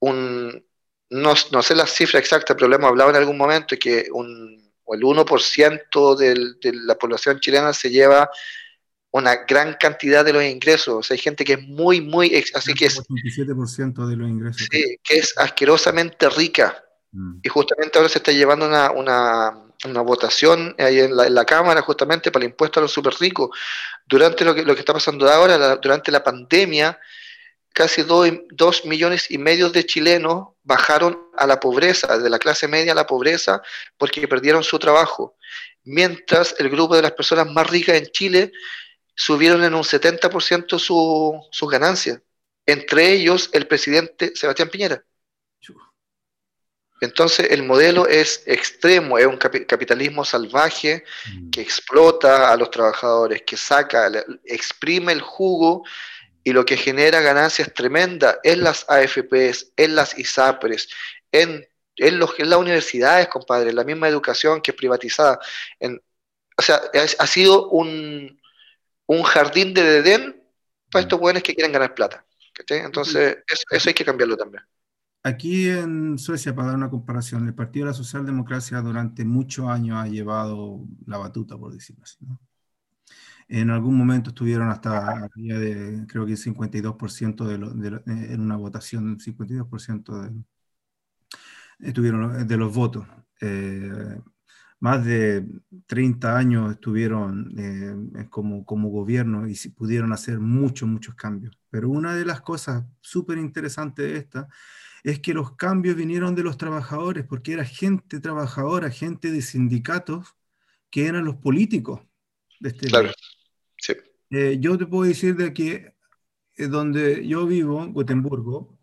Un, no, no, sé la cifra exacta, pero lo hemos hablado en algún momento, que un, el 1% de la población chilena se lleva una gran cantidad de los ingresos. O sea, hay gente que es muy, muy, así que es... 27% de los ingresos. Sí, que es asquerosamente rica. Mm. Y justamente ahora se está llevando una, una, una votación ahí en la, en la, Cámara justamente para el impuesto a los super ricos. Durante lo que, lo que está pasando ahora, durante la pandemia, casi dos millones y medio de chilenos bajaron a la pobreza, de la clase media a la pobreza, porque perdieron su trabajo. Mientras el grupo de las personas más ricas en Chile subieron en un 70% su, sus ganancias, entre ellos el presidente Sebastián Piñera. Entonces el modelo es extremo, es un capitalismo salvaje mm. que explota a los trabajadores, que saca, exprime el jugo y lo que genera ganancias tremendas en las AFPs, en las ISAPRES, en, en, los, en las universidades, compadre, la misma educación que es privatizada. En, o sea, ha sido un, un jardín de Edén para estos jóvenes que quieren ganar plata. Entonces, eso, hay que cambiarlo también. Aquí en Suecia, para dar una comparación, el Partido de la Socialdemocracia durante muchos años ha llevado la batuta, por decirlo así. En algún momento estuvieron hasta de, creo que 52% de, de en una votación, 52% de, estuvieron de los votos. Eh, más de 30 años estuvieron eh, como, como gobierno y pudieron hacer muchos, muchos cambios. Pero una de las cosas súper interesantes de esta es que los cambios vinieron de los trabajadores, porque era gente trabajadora, gente de sindicatos, que eran los políticos de este Claro, sí. Eh, yo te puedo decir de que eh, donde yo vivo, Gotemburgo,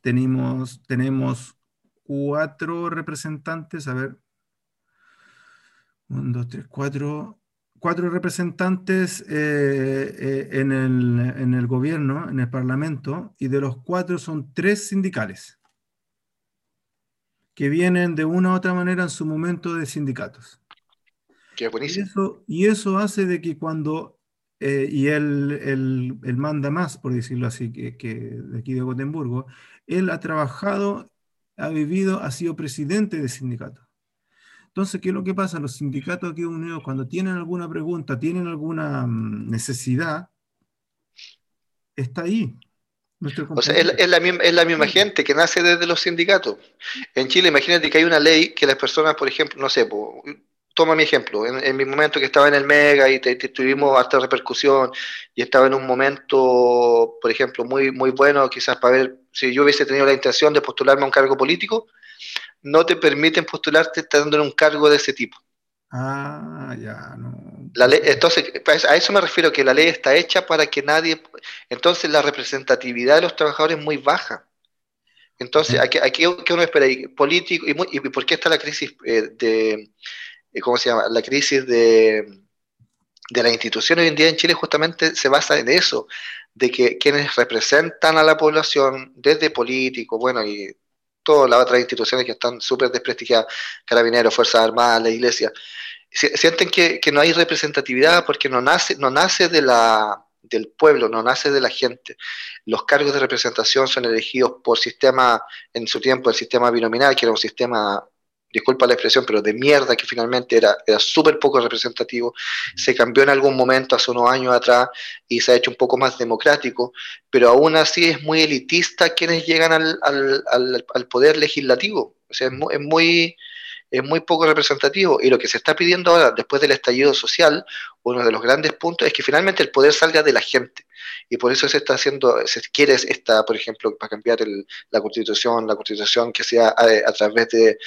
tenemos, tenemos cuatro representantes, a ver, uno, dos, tres, cuatro, cuatro representantes eh, en, el, en el gobierno, en el parlamento, y de los cuatro son tres sindicales que vienen de una u otra manera en su momento de sindicatos. Qué buenísimo. Y eso, y eso hace de que cuando eh, y él, manda más, por decirlo así, que, de aquí de Gotemburgo, él ha trabajado, ha vivido, ha sido presidente de sindicato. Entonces, ¿qué es lo que pasa? Los sindicatos aquí unidos, cuando tienen alguna pregunta, tienen alguna mm, necesidad, está ahí. O sea, es, la misma, es la misma gente que nace desde los sindicatos. En Chile, imagínate que hay una ley que las personas, por ejemplo, no sé, toma mi ejemplo, en, mi momento que estaba en el Mega y tuvimos hasta repercusión y estaba en un momento, por ejemplo, muy, muy bueno, quizás para ver si yo hubiese tenido la intención de postularme a un cargo político, no te permiten postularte estando en un cargo de ese tipo. Ah, ya, no. La ley, entonces, pues, a eso me refiero, que la ley está hecha para que nadie... Entonces la representatividad de los trabajadores es muy baja. Entonces, aquí, aquí ¿qué uno espera? político, y, y, por qué está la crisis eh, de, eh, ¿cómo se llama? La crisis de, de las instituciones hoy en día en Chile justamente se basa en eso, de que quienes representan a la población, desde políticos, bueno, y las otras instituciones que están súper desprestigiadas, carabineros, Fuerzas Armadas, la Iglesia, sienten que, que, no hay representatividad porque no nace, no nace de la, del pueblo, no nace de la gente. Los cargos de representación son elegidos por sistema, en su tiempo, el sistema binominal, que era un sistema disculpa la expresión, pero de mierda que finalmente era, era súper poco representativo, se cambió en algún momento hace unos años atrás y se ha hecho un poco más democrático, pero aún así es muy elitista quienes llegan al, al, al, al poder legislativo. O sea, es muy, es muy poco representativo y lo que se está pidiendo ahora, después del estallido social, uno de los grandes puntos es que finalmente el poder salga de la gente. Y por eso se está haciendo, se quiere esta, por ejemplo, para cambiar la constitución, la constitución que sea a, través de,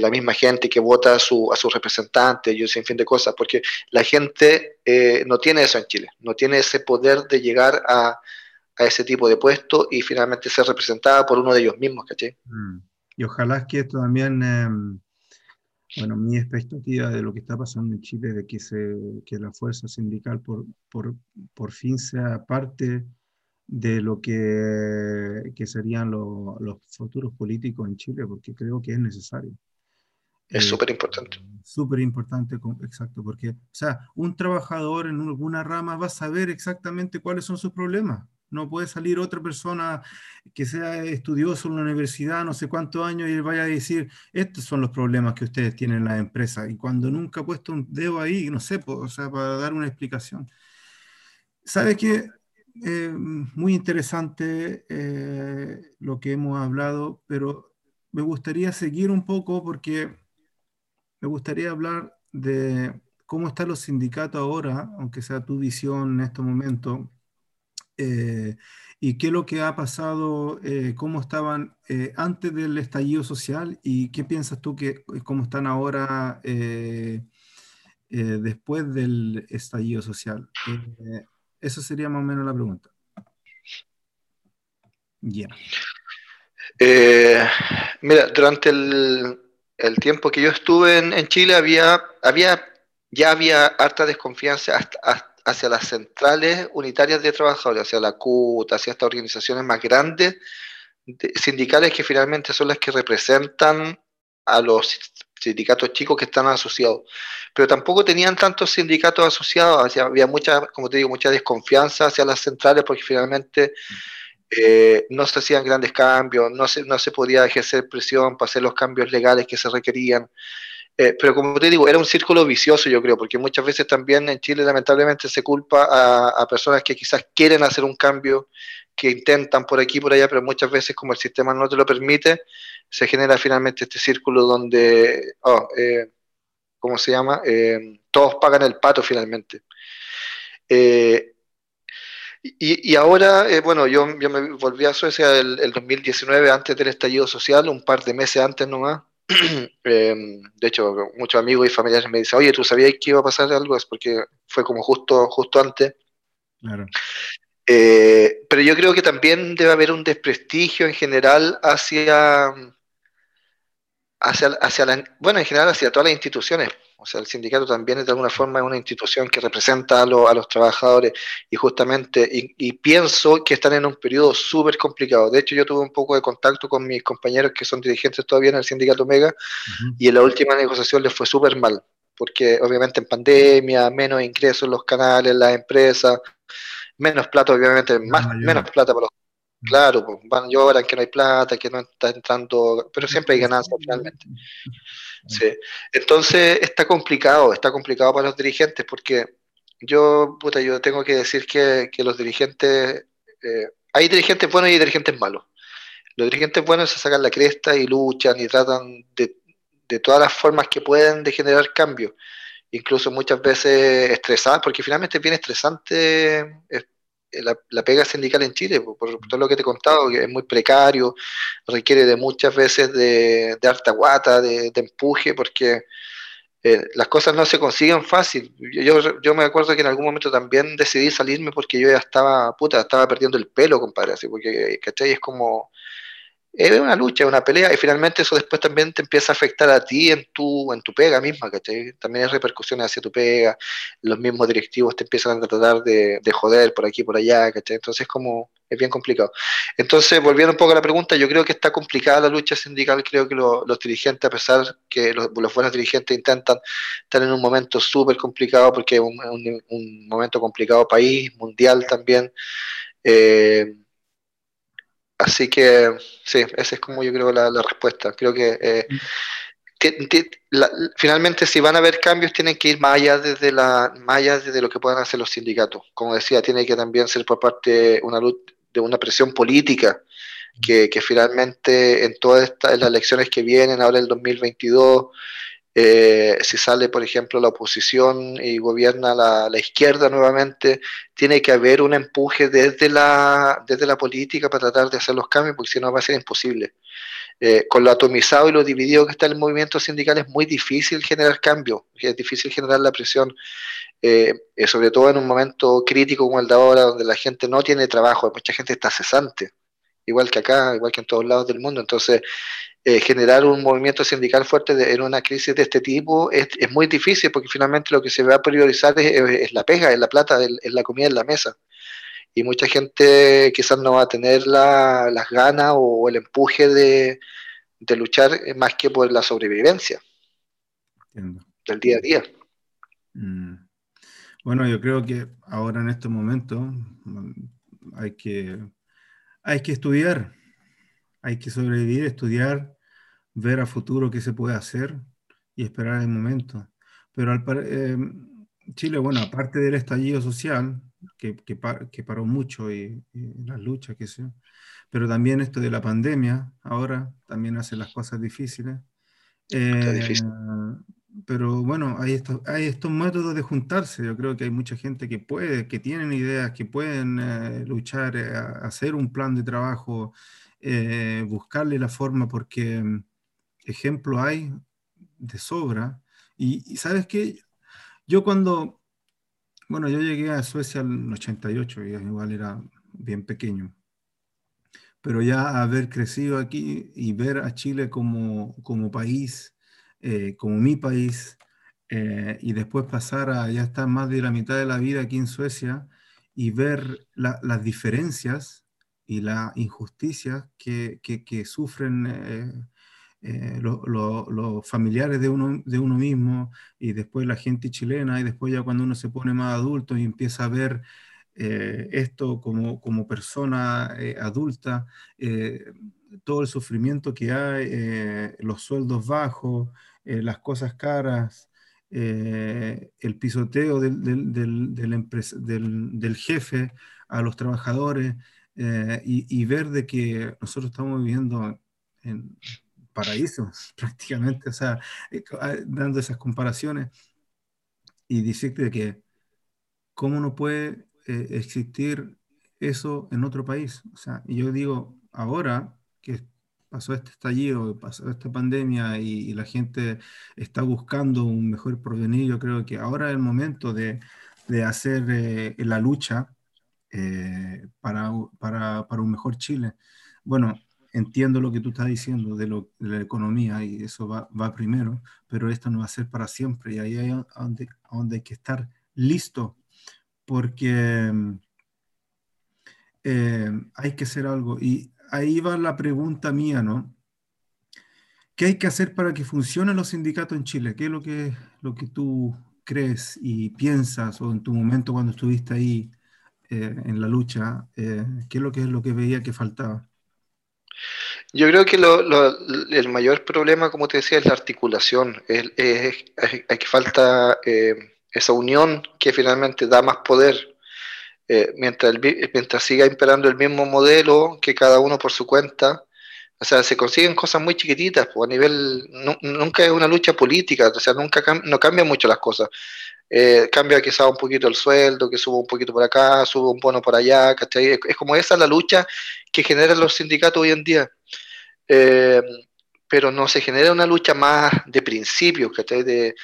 la misma gente que vota a su, a sus representantes y un sinfín de cosas, porque la gente eh, no tiene eso en Chile, no tiene ese poder de llegar a, ese tipo de puesto y finalmente ser representada por uno de ellos mismos, ¿caché? Mm. Y ojalá que esto también... Em, bueno, mi expectativa de lo que está pasando en Chile, de que, se, que la fuerza sindical por, por, por fin sea parte de lo que, que serían los futuros políticos en Chile, porque creo que es necesario. Es eh, súper importante. Súper importante, exacto, porque, o sea, un trabajador en alguna rama va a saber exactamente cuáles son sus problemas. No puede salir otra persona que sea estudioso en la universidad, no sé cuántos años, y vaya a decir, estos son los problemas que ustedes tienen en la empresa. Y cuando nunca ha puesto un dedo ahí, no sé, o sea, para dar una explicación. ¿Sabe qué? Eh, muy interesante eh, lo que hemos hablado, pero me gustaría seguir un poco porque me gustaría hablar de cómo están los sindicatos ahora, aunque sea tu visión en este momento, eh, y qué es lo que ha pasado, eh, cómo estaban eh, antes del estallido social y qué piensas tú que cómo están ahora después del estallido social. esa sería más o menos la pregunta. Mira, durante el, tiempo que yo estuve en, en Chile había, había, ya había harta desconfianza hasta, hasta hacia las centrales unitarias de trabajadores, hacia la CUT, hacia estas organizaciones más grandes sindicales que finalmente son las que representan a los sindicatos chicos que están asociados. Pero tampoco tenían tantos sindicatos asociados, había mucha, como te digo, mucha desconfianza hacia las centrales porque finalmente eh, no se hacían grandes cambios, no se, no se podía ejercer presión para hacer los cambios legales que se requerían. Eh, pero como te digo, era un círculo vicioso, yo creo, porque muchas veces también en Chile lamentablemente se culpa a, personas que quizás quieren hacer un cambio, que intentan por aquí y por allá, pero muchas veces como el sistema no te lo permite, se genera finalmente este círculo donde, oh, eh, ¿cómo se llama? Eh, todos pagan el pato finalmente. Y, ahora, bueno, yo, yo me volví a Suecia el, el 2019, antes del estallido social, un par de meses antes nomás, [CLEARS THROAT] Em, de hecho, muchos amigos y familiares me dicen, oye, ¿tú sabías que iba a pasar algo? Es porque fue como justo, justo antes. Eh, pero yo creo que también debe haber un desprestigio en general hacia, hacia, hacia la, bueno, en general hacia todas las instituciones. O sea, el sindicato también es de alguna forma una institución que representa a, a los trabajadores y justamente, y, pienso que están en un periodo súper complicado. De hecho, yo tuve un poco de contacto con mis compañeros que son dirigentes todavía en el sindicato Mega y en la última negociación les fue súper mal, porque obviamente en pandemia, menos ingresos en los canales, las empresas, menos plata, obviamente, más, menos plata para los Claro, pues, van lloran que no hay plata, que no está entrando, pero siempre hay ganancias finalmente. Sí. Entonces está complicado, está complicado para los dirigentes porque yo, puta, yo tengo que decir que, los dirigentes, eh, hay dirigentes buenos y dirigentes malos. Los dirigentes buenos se sacan la cresta y luchan y tratan de, de todas las formas que pueden de generar cambio, incluso muchas veces estresadas, porque finalmente es bien estresante la, pega sindical en Chile, por, todo lo que te he contado, que es muy precario, requiere de muchas veces de, de harta guata, de, empuje, porque eh, las cosas no se consiguen fácil. Yo, yo me acuerdo que en algún momento también decidí salirme porque yo ya estaba, puta, estaba perdiendo el pelo, compadre, así, porque, ¿cachai? Es como es una lucha, es una pelea, y finalmente eso después también te empieza a afectar a ti en tu, en tu pega misma, ¿cachai? También hay repercusiones hacia tu pega, los mismos directivos te empiezan a tratar de, de joder por aquí, por allá, ¿cachai? Entonces como, es bien complicado. Entonces, volviendo un poco a la pregunta, yo creo que está complicada la lucha sindical, creo que los dirigentes, a pesar que los, buenos dirigentes intentan estar en un momento súper complicado, porque es un, un, momento complicado país, mundial también, eh, Así que sí, esa es como yo creo la, la respuesta. Creo que, eh, finalmente si van a haber cambios tienen que ir más allá desde la más allá desde lo que puedan hacer los sindicatos. Como decía, tiene que también ser por parte una de una presión política que, que finalmente en todas estas las elecciones que vienen ahora el 2022 eh, si sale, por ejemplo, la oposición y gobierna la, izquierda nuevamente, tiene que haber un empuje desde la, desde la política para tratar de hacer los cambios, porque si no va a ser imposible. Eh, con lo atomizado y lo dividido que está el movimiento sindical es muy difícil generar cambio, es difícil generar la presión, eh, sobre todo en un momento crítico como el de ahora, donde la gente no tiene trabajo, mucha gente está cesante, igual que acá, igual que en todos lados del mundo. Entonces, eh, generar un movimiento sindical fuerte en una crisis de este tipo es, muy difícil porque finalmente lo que se va a priorizar es, la pega, es la plata, es la comida en la mesa. Y mucha gente quizás no va a tener las ganas o, el empuje de, luchar más que por la sobrevivencia del día a día. Mm. Bueno, yo creo que ahora en este momento mm, hay que, hay que estudiar hay que sobrevivir, estudiar, ver a futuro qué se puede hacer y esperar el momento. Pero al, eh, Chile, bueno, aparte del estallido social, que, que, paró mucho y, las luchas, que sé, pero también esto de la pandemia, ahora también hace las cosas difíciles. Eh, pero bueno, hay estos, hay estos métodos de juntarse. Yo creo que hay mucha gente que puede, que tienen ideas, que pueden eh, luchar, hacer un plan de trabajo eh, buscarle la forma porque mm, ejemplo hay de sobra. Y, sabes que yo cuando, bueno, yo llegué a Suecia en el 88, y igual era bien pequeño, pero ya haber crecido aquí y ver a Chile como, como país, eh, como mi país, eh, y después pasar a ya estar más de la mitad de la vida aquí en Suecia y ver las diferencias y la injusticia que, sufren eh, eh, los familiares de uno, de uno mismo y después la gente chilena y después ya cuando uno se pone más adulto y empieza a ver eh, esto como, como persona adulta, todo el sufrimiento que hay, los sueldos bajos, las cosas caras. el pisoteo del, del jefe a los trabajadores, eh, y, ver de que nosotros estamos viviendo en paraísos [LAUGHS] prácticamente, o sea, eh, ah, dando esas comparaciones y decirte que cómo no puede eh, existir eso en otro país. O sea, y yo digo, ahora que pasó este estallido, pasó esta pandemia y, la gente está buscando un mejor porvenir, yo creo que ahora es el momento de, de hacer la lucha eh, para, para, para, un mejor Chile. Bueno, entiendo lo que tú estás diciendo de, lo, de la economía y eso va, va, primero, pero esto no va a ser para siempre y ahí es donde, donde hay que estar listo porque eh, hay que hacer algo. Y ahí va la pregunta mía, ¿no? ¿Qué hay que hacer para que funcionen los sindicatos en Chile? ¿Qué es lo que, lo que tú crees y piensas o en tu momento cuando estuviste ahí eh, en la lucha? Eh, ¿Qué es lo que es lo que veía que faltaba? Yo creo que lo, lo, el mayor problema, como te decía, es la articulación. Es, es, que falta eh, esa unión que finalmente da más poder. Mientras, mientras siga imperando el mismo modelo, que cada uno por su cuenta, o sea, se consiguen cosas muy chiquititas, pues a nivel, nunca es una lucha política, o sea, nunca no cambian mucho las cosas. Eh, cambia quizá un poquito el sueldo, que suba un poquito por acá, sube un bono por allá, ¿cachai? Es como esa la lucha que generan los sindicatos hoy en día. Eh, pero no se genera una lucha más de principios, ¿cachai? De,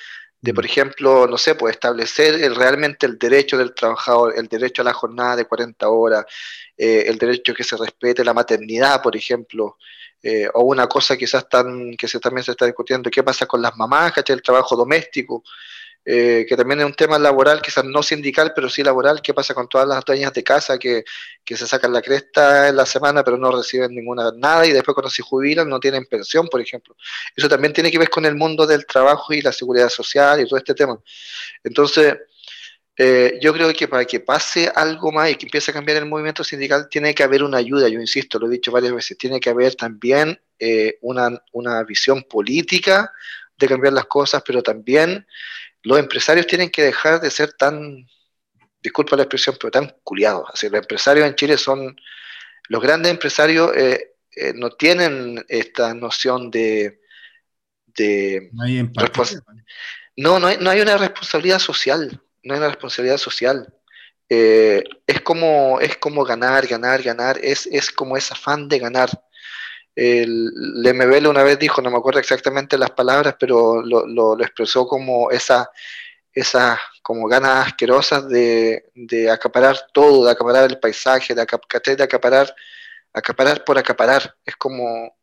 de, por ejemplo, no sé, pues establecer el, realmente el derecho del trabajador, el derecho a la jornada de 40 horas, eh, el derecho que se respete la maternidad, por ejemplo, eh, o una cosa quizás tan, que se, también se está discutiendo, qué pasa con las mamás, ¿cachai? El trabajo doméstico, eh, que también es un tema laboral, quizás no sindical, pero sí laboral, qué pasa con todas las dueñas de casa que, que, se sacan la cresta en la semana, pero no reciben ninguna nada y después cuando se jubilan no tienen pensión, por ejemplo. Eso también tiene que ver con el mundo del trabajo y la seguridad social y todo este tema. Entonces, eh, yo creo que para que pase algo más y que empiece a cambiar el movimiento sindical, tiene que haber una ayuda, yo insisto, lo he dicho varias veces, tiene que haber también eh, una, una, visión política de cambiar las cosas, pero también los empresarios tienen que dejar de ser tan, disculpa la expresión, pero tan culiados. Así, los empresarios en Chile son, los grandes empresarios eh, no tienen esta noción de... de no, hay no, no hay, no hay una responsabilidad social no es una responsabilidad social. Eh, es, como, es como ganar, ganar, ganar, es, es como ese afán de ganar. El, el MBL una vez dijo, no me acuerdo exactamente las palabras, pero lo, lo, lo expresó como esa, esas como ganas asquerosas de, de, acaparar todo, de acaparar el paisaje, de, de acaparar, acaparar por acaparar. Es como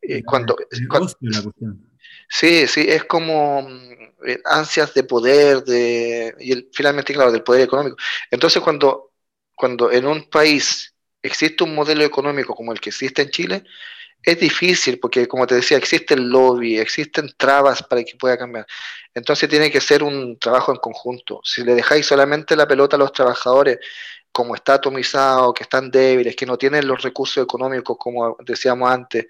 eh, cuando, cuando, Sí, sí, es como eh, ansias de poder, de, y finalmente, claro, del poder económico. Entonces, cuando, cuando en un país existe un modelo económico como el que existe en Chile, es difícil porque, como te decía, existe el lobby, existen trabas para que pueda cambiar. Entonces tiene que ser un trabajo en conjunto. Si le dejáis solamente la pelota a los trabajadores como está atomizado, que están débiles, que no tienen los recursos económicos, como decíamos antes,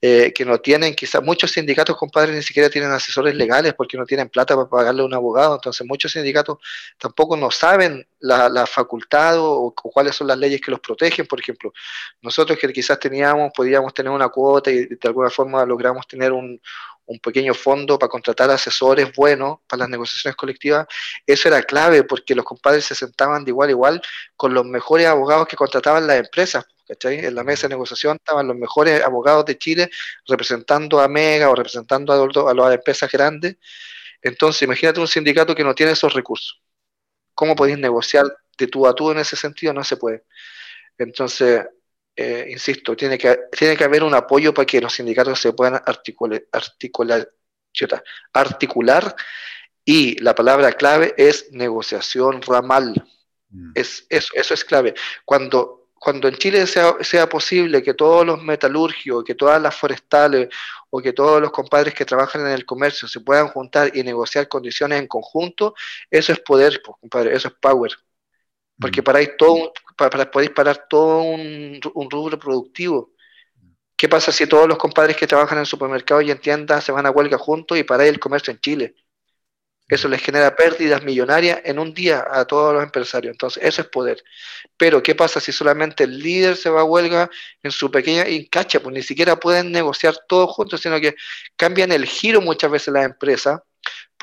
eh, que no tienen, quizás muchos sindicatos, compadres, ni siquiera tienen asesores legales porque no tienen plata para pagarle a un abogado, entonces muchos sindicatos tampoco no saben la, la facultad o, o, cuáles son las leyes que los protegen, por ejemplo, nosotros que quizás teníamos, podíamos tener una cuota y de alguna forma logramos tener un, un pequeño fondo para contratar asesores buenos para las negociaciones colectivas, eso era clave porque los compadres se sentaban de igual a igual con los mejores abogados que contrataban las empresas. ¿cachai? En la mesa de negociación estaban los mejores abogados de Chile representando a Mega o representando a, a las empresas grandes. Entonces, imagínate un sindicato que no tiene esos recursos. ¿Cómo podéis negociar de tú a tú en ese sentido? No se puede. Entonces, eh, insisto, tiene que, tiene que haber un apoyo para que los sindicatos se puedan articular, articular, articular y la palabra clave es negociación ramal. Mm. Es, eso, eso es clave. Cuando, cuando en Chile sea, sea posible que todos los metalurgios, que todas las forestales o que todos los compadres que trabajan en el comercio se puedan juntar y negociar condiciones en conjunto, eso es poder, pues, compadre, eso es power. Porque mm. paráis todo, para, podéis parar todo un, un, rubro productivo. ¿Qué pasa si todos los compadres que trabajan en supermercados y en tiendas se van a huelga juntos y paráis el comercio en Chile? Eso les genera pérdidas millonarias en un día a todos los empresarios. Entonces, eso es poder. Pero, ¿qué pasa si solamente el líder se va a huelga en su pequeña cacha Pues ni siquiera pueden negociar todos juntos, sino que cambian el giro muchas veces las empresas.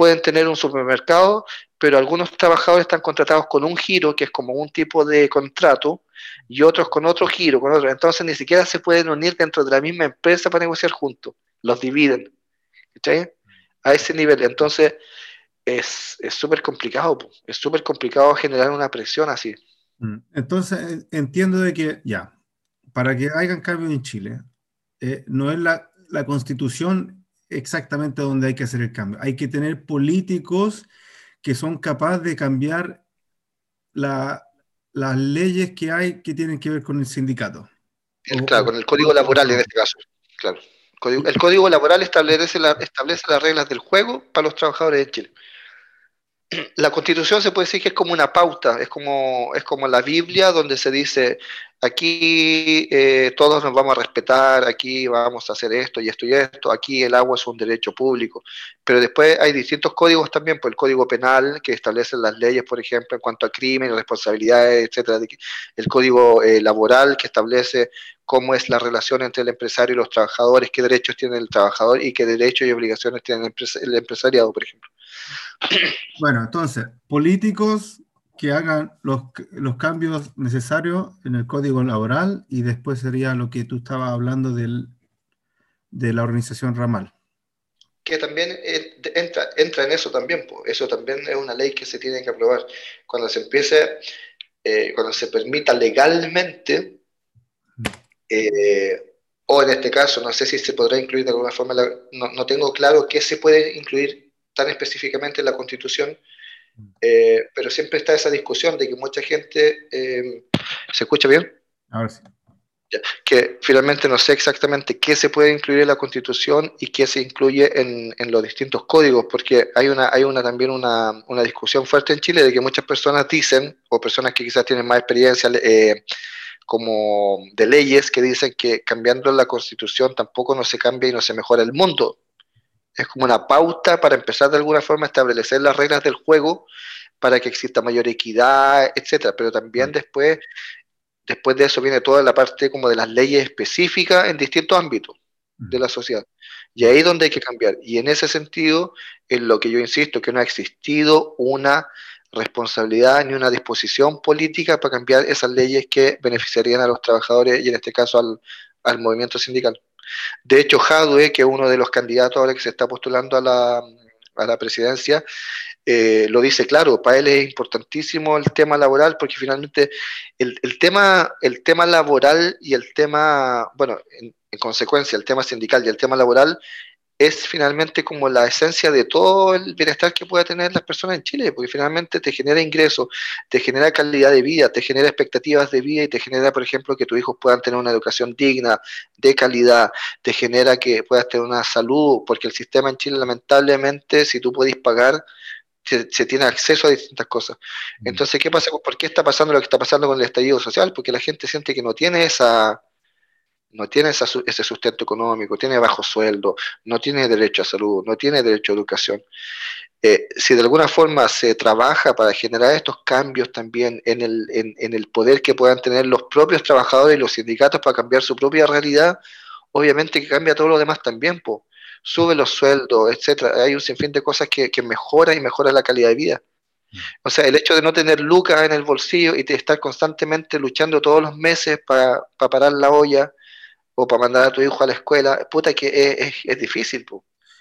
Pueden tener un supermercado pero algunos trabajadores están contratados con un giro, que es como un tipo de contrato, y otros con otro giro, con otro. Entonces ni siquiera se pueden unir dentro de la misma empresa para negociar juntos, los dividen. ¿sí? A ese nivel. Entonces es súper complicado, es súper complicado generar una presión así. Mm. Entonces, entiendo de que ya, para que hagan cambios en Chile, eh, no es la, la, constitución exactamente donde hay que hacer el cambio. Hay que tener políticos que son capaces de cambiar la, las leyes que hay que tienen que ver con el sindicato. claro, con el código laboral en este caso. Claro. El código laboral establece, establece las reglas del juego para los trabajadores de Chile la constitución se puede decir que es como una pauta, es como, es como la Biblia donde se dice, aquí eh, todos nos vamos a respetar, aquí vamos a hacer esto y esto y esto, aquí el agua es un derecho público, pero después hay distintos códigos también, pues el código penal que establece las leyes, por ejemplo, en cuanto a crimen, responsabilidades, etcétera, el código eh, laboral que establece cómo es la relación entre el empresario y los trabajadores, qué derechos tiene el trabajador y qué derechos y obligaciones tiene el empresariado, por ejemplo. Bueno, entonces, políticos que hagan los, los, cambios necesarios en el código laboral y después sería lo que tú estabas hablando del, de la organización ramal. Que también entra, entra en eso también, pues. eso también es una ley que se tiene que aprobar. Cuando se empiece, eh, cuando se permita legalmente, eh, o en este caso, no sé si se podrá incluir de alguna forma, no, no tengo claro qué se puede incluir tan específicamente en la Constitución, eh, pero siempre está esa discusión de que mucha gente, eh, ¿se escucha bien? Ahora sí. que finalmente no sé exactamente qué se puede incluir en la Constitución y qué se incluye en, en los distintos códigos, porque hay una hay una también una, una, discusión fuerte en Chile de que muchas personas dicen, o personas que quizás tienen más experiencia, eh, como de leyes que dicen que cambiando la constitución tampoco no se cambia y no se mejora el mundo es como una pauta para empezar de alguna forma a establecer las reglas del juego para que exista mayor equidad, etcétera. Pero también mm. después, después de eso viene toda la parte como de las leyes específicas en distintos ámbitos de la mm. sociedad. Y ahí es donde hay que cambiar. Y en ese sentido, en lo que yo insisto, que no ha existido una responsabilidad ni una disposición política para cambiar esas leyes que beneficiarían a los trabajadores y en este caso al, al movimiento sindical. De hecho, Jadwe, que es uno de los candidatos ahora que se está postulando a la, a la presidencia, eh, lo dice claro, para él es importantísimo el tema laboral porque finalmente el, el tema, el tema laboral y el tema, bueno, en, en, consecuencia, el tema sindical y el tema laboral es finalmente como la esencia de todo el bienestar que pueda tener las personas en Chile, porque finalmente te genera ingresos, te genera calidad de vida, te genera expectativas de vida y te genera, por ejemplo, que tus hijos puedan tener una educación digna, de calidad, te genera que puedas tener una salud, porque el sistema en Chile lamentablemente, si tú puedes pagar, se, se, tiene acceso a distintas cosas. Mm. Entonces, ¿qué pasa? ¿Por qué está pasando lo que está pasando con el estallido social? Porque la gente siente que no tiene esa no tiene ese sustento económico, tiene bajo sueldo, no tiene derecho a salud, no tiene derecho a educación. Eh, si de alguna forma se trabaja para generar estos cambios también en el, en, el poder que puedan tener los propios trabajadores y los sindicatos para cambiar su propia realidad, obviamente que cambia todo lo demás también, po. sube los sueldos, etcétera. Hay un sinfín de cosas que, que mejora y mejora la calidad de vida. O sea, el hecho de no tener lucas en el bolsillo y de estar constantemente luchando todos los meses para, para parar la olla, o para mandar a tu hijo a la escuela, puta que es, es, difícil.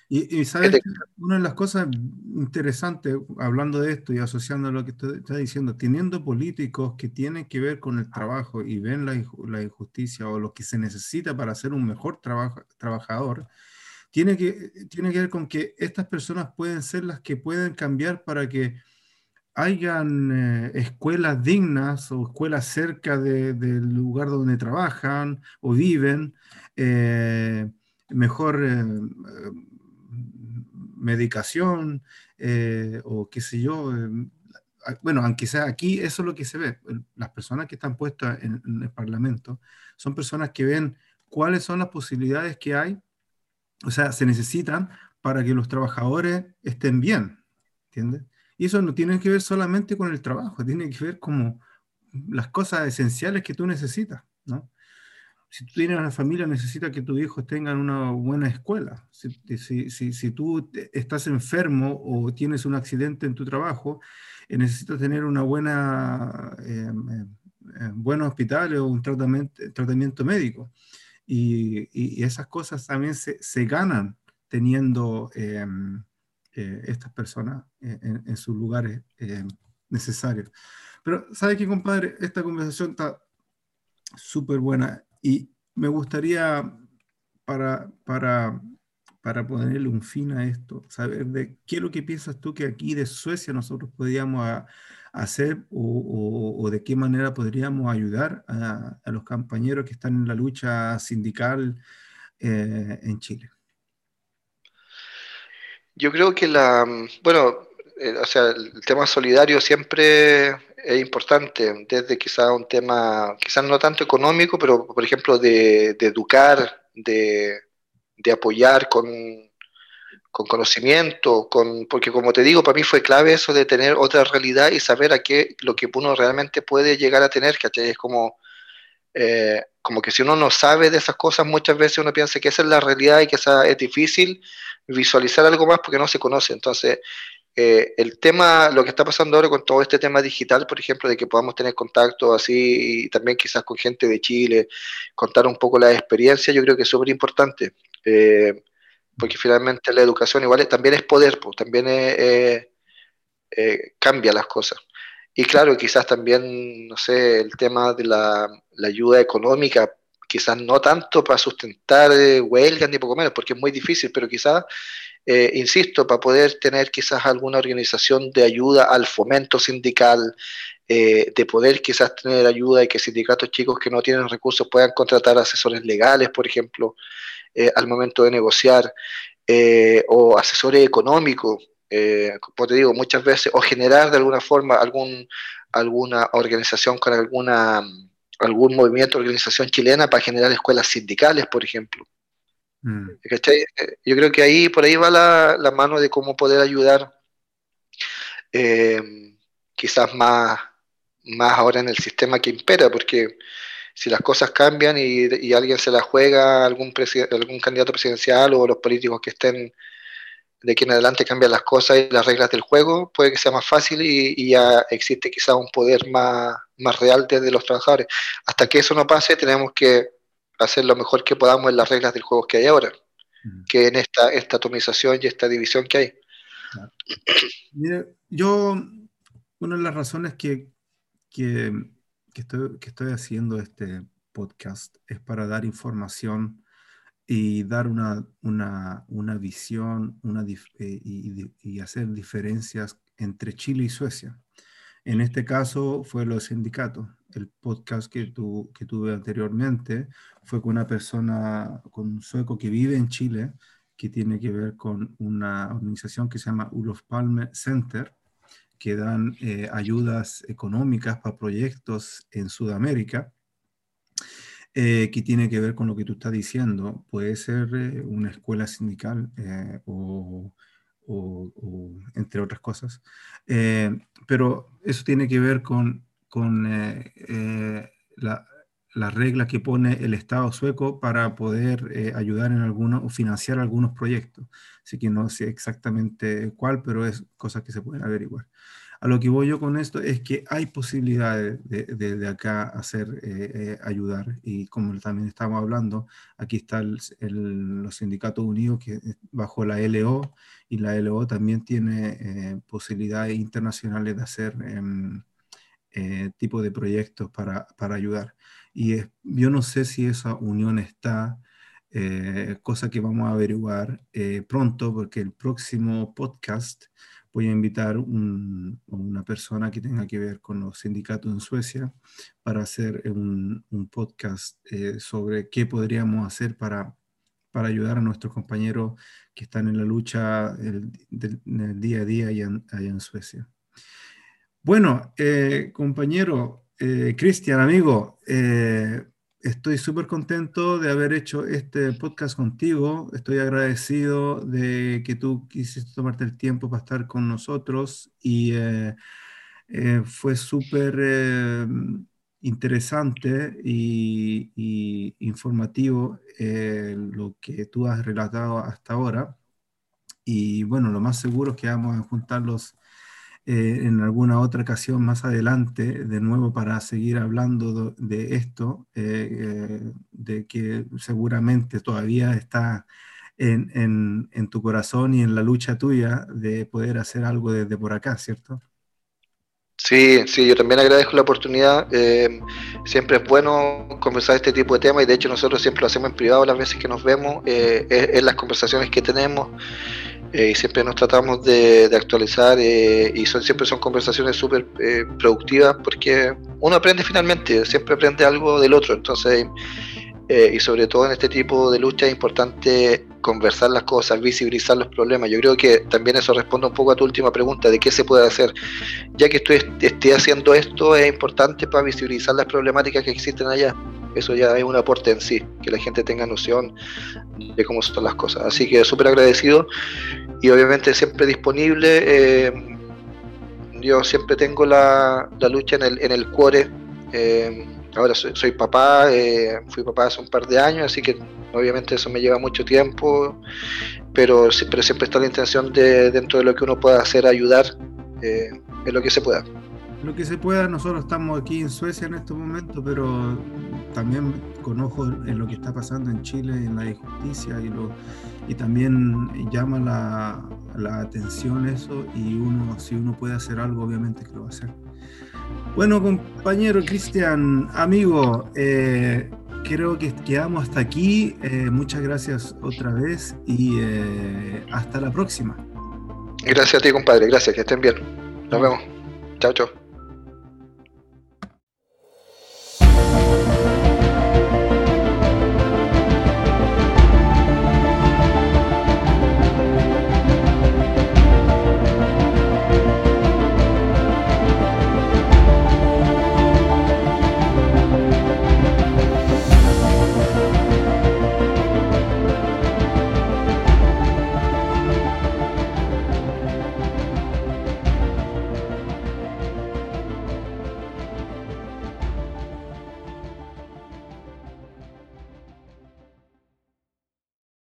Y, sabes, una de las cosas interesantes, hablando de esto y asociando lo que está diciendo, teniendo políticos que tienen que ver con el trabajo y ven la, la injusticia o lo que se necesita para ser un mejor trabajo, trabajador, tiene que, tiene que ver con que estas personas pueden ser las que pueden cambiar para que hayan eh, escuelas dignas o escuelas cerca del lugar donde trabajan o viven, eh, mejor eh, medicación o qué sé yo. bueno, aunque sea aquí, eso es lo que se ve. Las personas que están puestas en, en el Parlamento son personas que ven cuáles son las posibilidades que hay, o sea, se necesitan para que los trabajadores estén bien, ¿entiendes? Y eso no tiene que ver solamente con el trabajo, tiene que ver como las cosas esenciales que tú necesitas, ¿no? Si tú tienes una familia, necesitas que tus hijos tengan una buena escuela. Si, si, si, tú estás enfermo o tienes un accidente en tu trabajo, eh, necesitas tener una buena, eh, eh, o un tratamiento, tratamiento médico. Y, y, esas cosas también se, se ganan teniendo... Eh, estas personas en, sus lugares eh, necesarios. Pero, ¿sabe qué, compadre? Esta conversación está súper buena y me gustaría, para, para, para ponerle un fin a esto, saber de qué es lo que piensas tú que aquí de Suecia nosotros podríamos hacer o, de qué manera podríamos ayudar a, los compañeros que están en la lucha sindical eh, en Chile. Yo creo que la, bueno, eh, o sea, el tema solidario siempre es importante, desde quizá un tema, quizás no tanto económico, pero por ejemplo de, educar, de, apoyar con, con conocimiento, con, porque como te digo, para mí fue clave eso de tener otra realidad y saber a qué lo que uno realmente puede llegar a tener, ¿cachai? Es como, eh, como que si uno no sabe de esas cosas, muchas veces uno piensa que esa es la realidad y que esa es difícil visualizar algo más porque no se conoce. Entonces, eh, el tema, lo que está pasando ahora con todo este tema digital, por ejemplo, de que podamos tener contacto así y también quizás con gente de Chile, contar un poco la experiencia, yo creo que es súper importante, eh, porque finalmente la educación igual también es poder, pues, también cambia las cosas. Y claro, quizás también, no sé, el tema de la ayuda económica quizás no tanto para sustentar eh, huelgas ni poco menos, porque es muy difícil, pero quizás, eh, insisto, para poder tener quizás alguna organización de ayuda al fomento sindical, eh, de poder quizás tener ayuda y que sindicatos chicos que no tienen recursos puedan contratar asesores legales, por ejemplo, al momento de negociar, o asesores económicos, como te digo, muchas veces, o generar de alguna forma algún, alguna organización con alguna algún movimiento, organización chilena para generar escuelas sindicales, por ejemplo. Mm. Yo creo que ahí, por ahí va la, mano de cómo poder ayudar, eh, quizás más, más ahora en el sistema que impera, porque si las cosas cambian y, alguien se la juega, algún, algún candidato presidencial o los políticos que estén de aquí en adelante cambian las cosas y las reglas del juego, puede que sea más fácil y, ya existe quizá un poder más, más real desde los trabajadores. Hasta que eso no pase, tenemos que hacer lo mejor que podamos en las reglas del juego que hay ahora, que en esta, esta atomización y esta división que hay. yo, una de las razones que, que, que, estoy, que estoy haciendo este podcast es para dar información y dar una, una, una visión una eh, y, hacer diferencias entre Chile y Suecia. En este caso fue los sindicatos. El podcast que, tu, que tuve anteriormente fue con una persona, con un sueco que vive en Chile, que tiene que ver con una organización que se llama Ulof Palme Center, que dan eh, ayudas económicas para proyectos en Sudamérica eh, que tiene que ver con lo que tú estás diciendo. Puede ser eh, una escuela sindical eh, o, entre otras cosas. pero eso tiene que ver con, con la, las reglas que pone el Estado sueco para poder ayudar en algunos o financiar algunos proyectos. Así que no sé exactamente cuál, pero es cosas que se pueden averiguar. A lo que voy yo con esto es que hay posibilidades de, acá hacer, eh, eh, ayudar. Y como también estamos hablando, aquí están los sindicatos unidos que bajo la LO y la LO también tiene eh, posibilidades internacionales de hacer em, tipo de proyectos para, para ayudar. Y yo no sé si esa unión está, cosa que vamos a averiguar pronto, porque el próximo podcast voy a invitar a una persona que tenga que ver con los sindicatos en Suecia para hacer un, podcast eh, sobre qué podríamos hacer para, para ayudar a nuestros compañeros que están en la lucha el, el día a día allá en, Suecia. Bueno, eh, compañero, eh, Cristian, amigo, Estoy súper contento de haber hecho este podcast contigo. Estoy agradecido de que tú quisiste tomarte el tiempo para estar con nosotros y eh, eh, fue súper eh, interesante y, informativo lo que tú has relatado hasta ahora. Y bueno, lo más seguro es que vamos a juntar los eh, en alguna otra ocasión más adelante, de nuevo para seguir hablando de, esto, eh, eh, de que seguramente todavía está en, en, tu corazón y en la lucha tuya de poder hacer algo desde por acá, ¿cierto? Sí, sí, yo también agradezco la oportunidad. Eh, siempre es bueno conversar este tipo de temas y de hecho nosotros siempre lo hacemos en privado las veces que nos vemos, eh, en las conversaciones que tenemos eh, y siempre nos tratamos de, actualizar y son siempre son conversaciones súper productivas porque uno aprende finalmente, siempre aprende algo del otro, entonces y sobre todo en este tipo de lucha es importante conversar las cosas, visibilizar los problemas. Yo creo que también eso responde un poco a tu última pregunta de qué se puede hacer. Ya que estoy, esté haciendo esto, es importante para visibilizar las problemáticas que existen allá. Eso ya es un aporte en sí, que la gente tenga noción de cómo son las cosas. Así que súper agradecido y obviamente siempre disponible. Eh, yo siempre tengo la, lucha en el, en el cuore. Eh, ahora soy, papá, eh, fui papá hace un par de años, así que obviamente eso me lleva mucho tiempo, pero, siempre está la intención de, dentro de lo que uno pueda hacer, ayudar en lo que se pueda. Lo que se pueda, nosotros estamos aquí en Suecia en este momento, pero también con ojos en lo que está pasando en Chile, en la injusticia y, lo, y también llama la, la atención eso y uno, si uno puede hacer algo, obviamente que lo va a hacer. Bueno, compañero Cristian, amigo, eh, creo que quedamos hasta aquí. Eh, muchas gracias otra vez y eh, hasta la próxima. Gracias a ti, compadre. Gracias, que estén bien. Nos vemos. Chao, chao.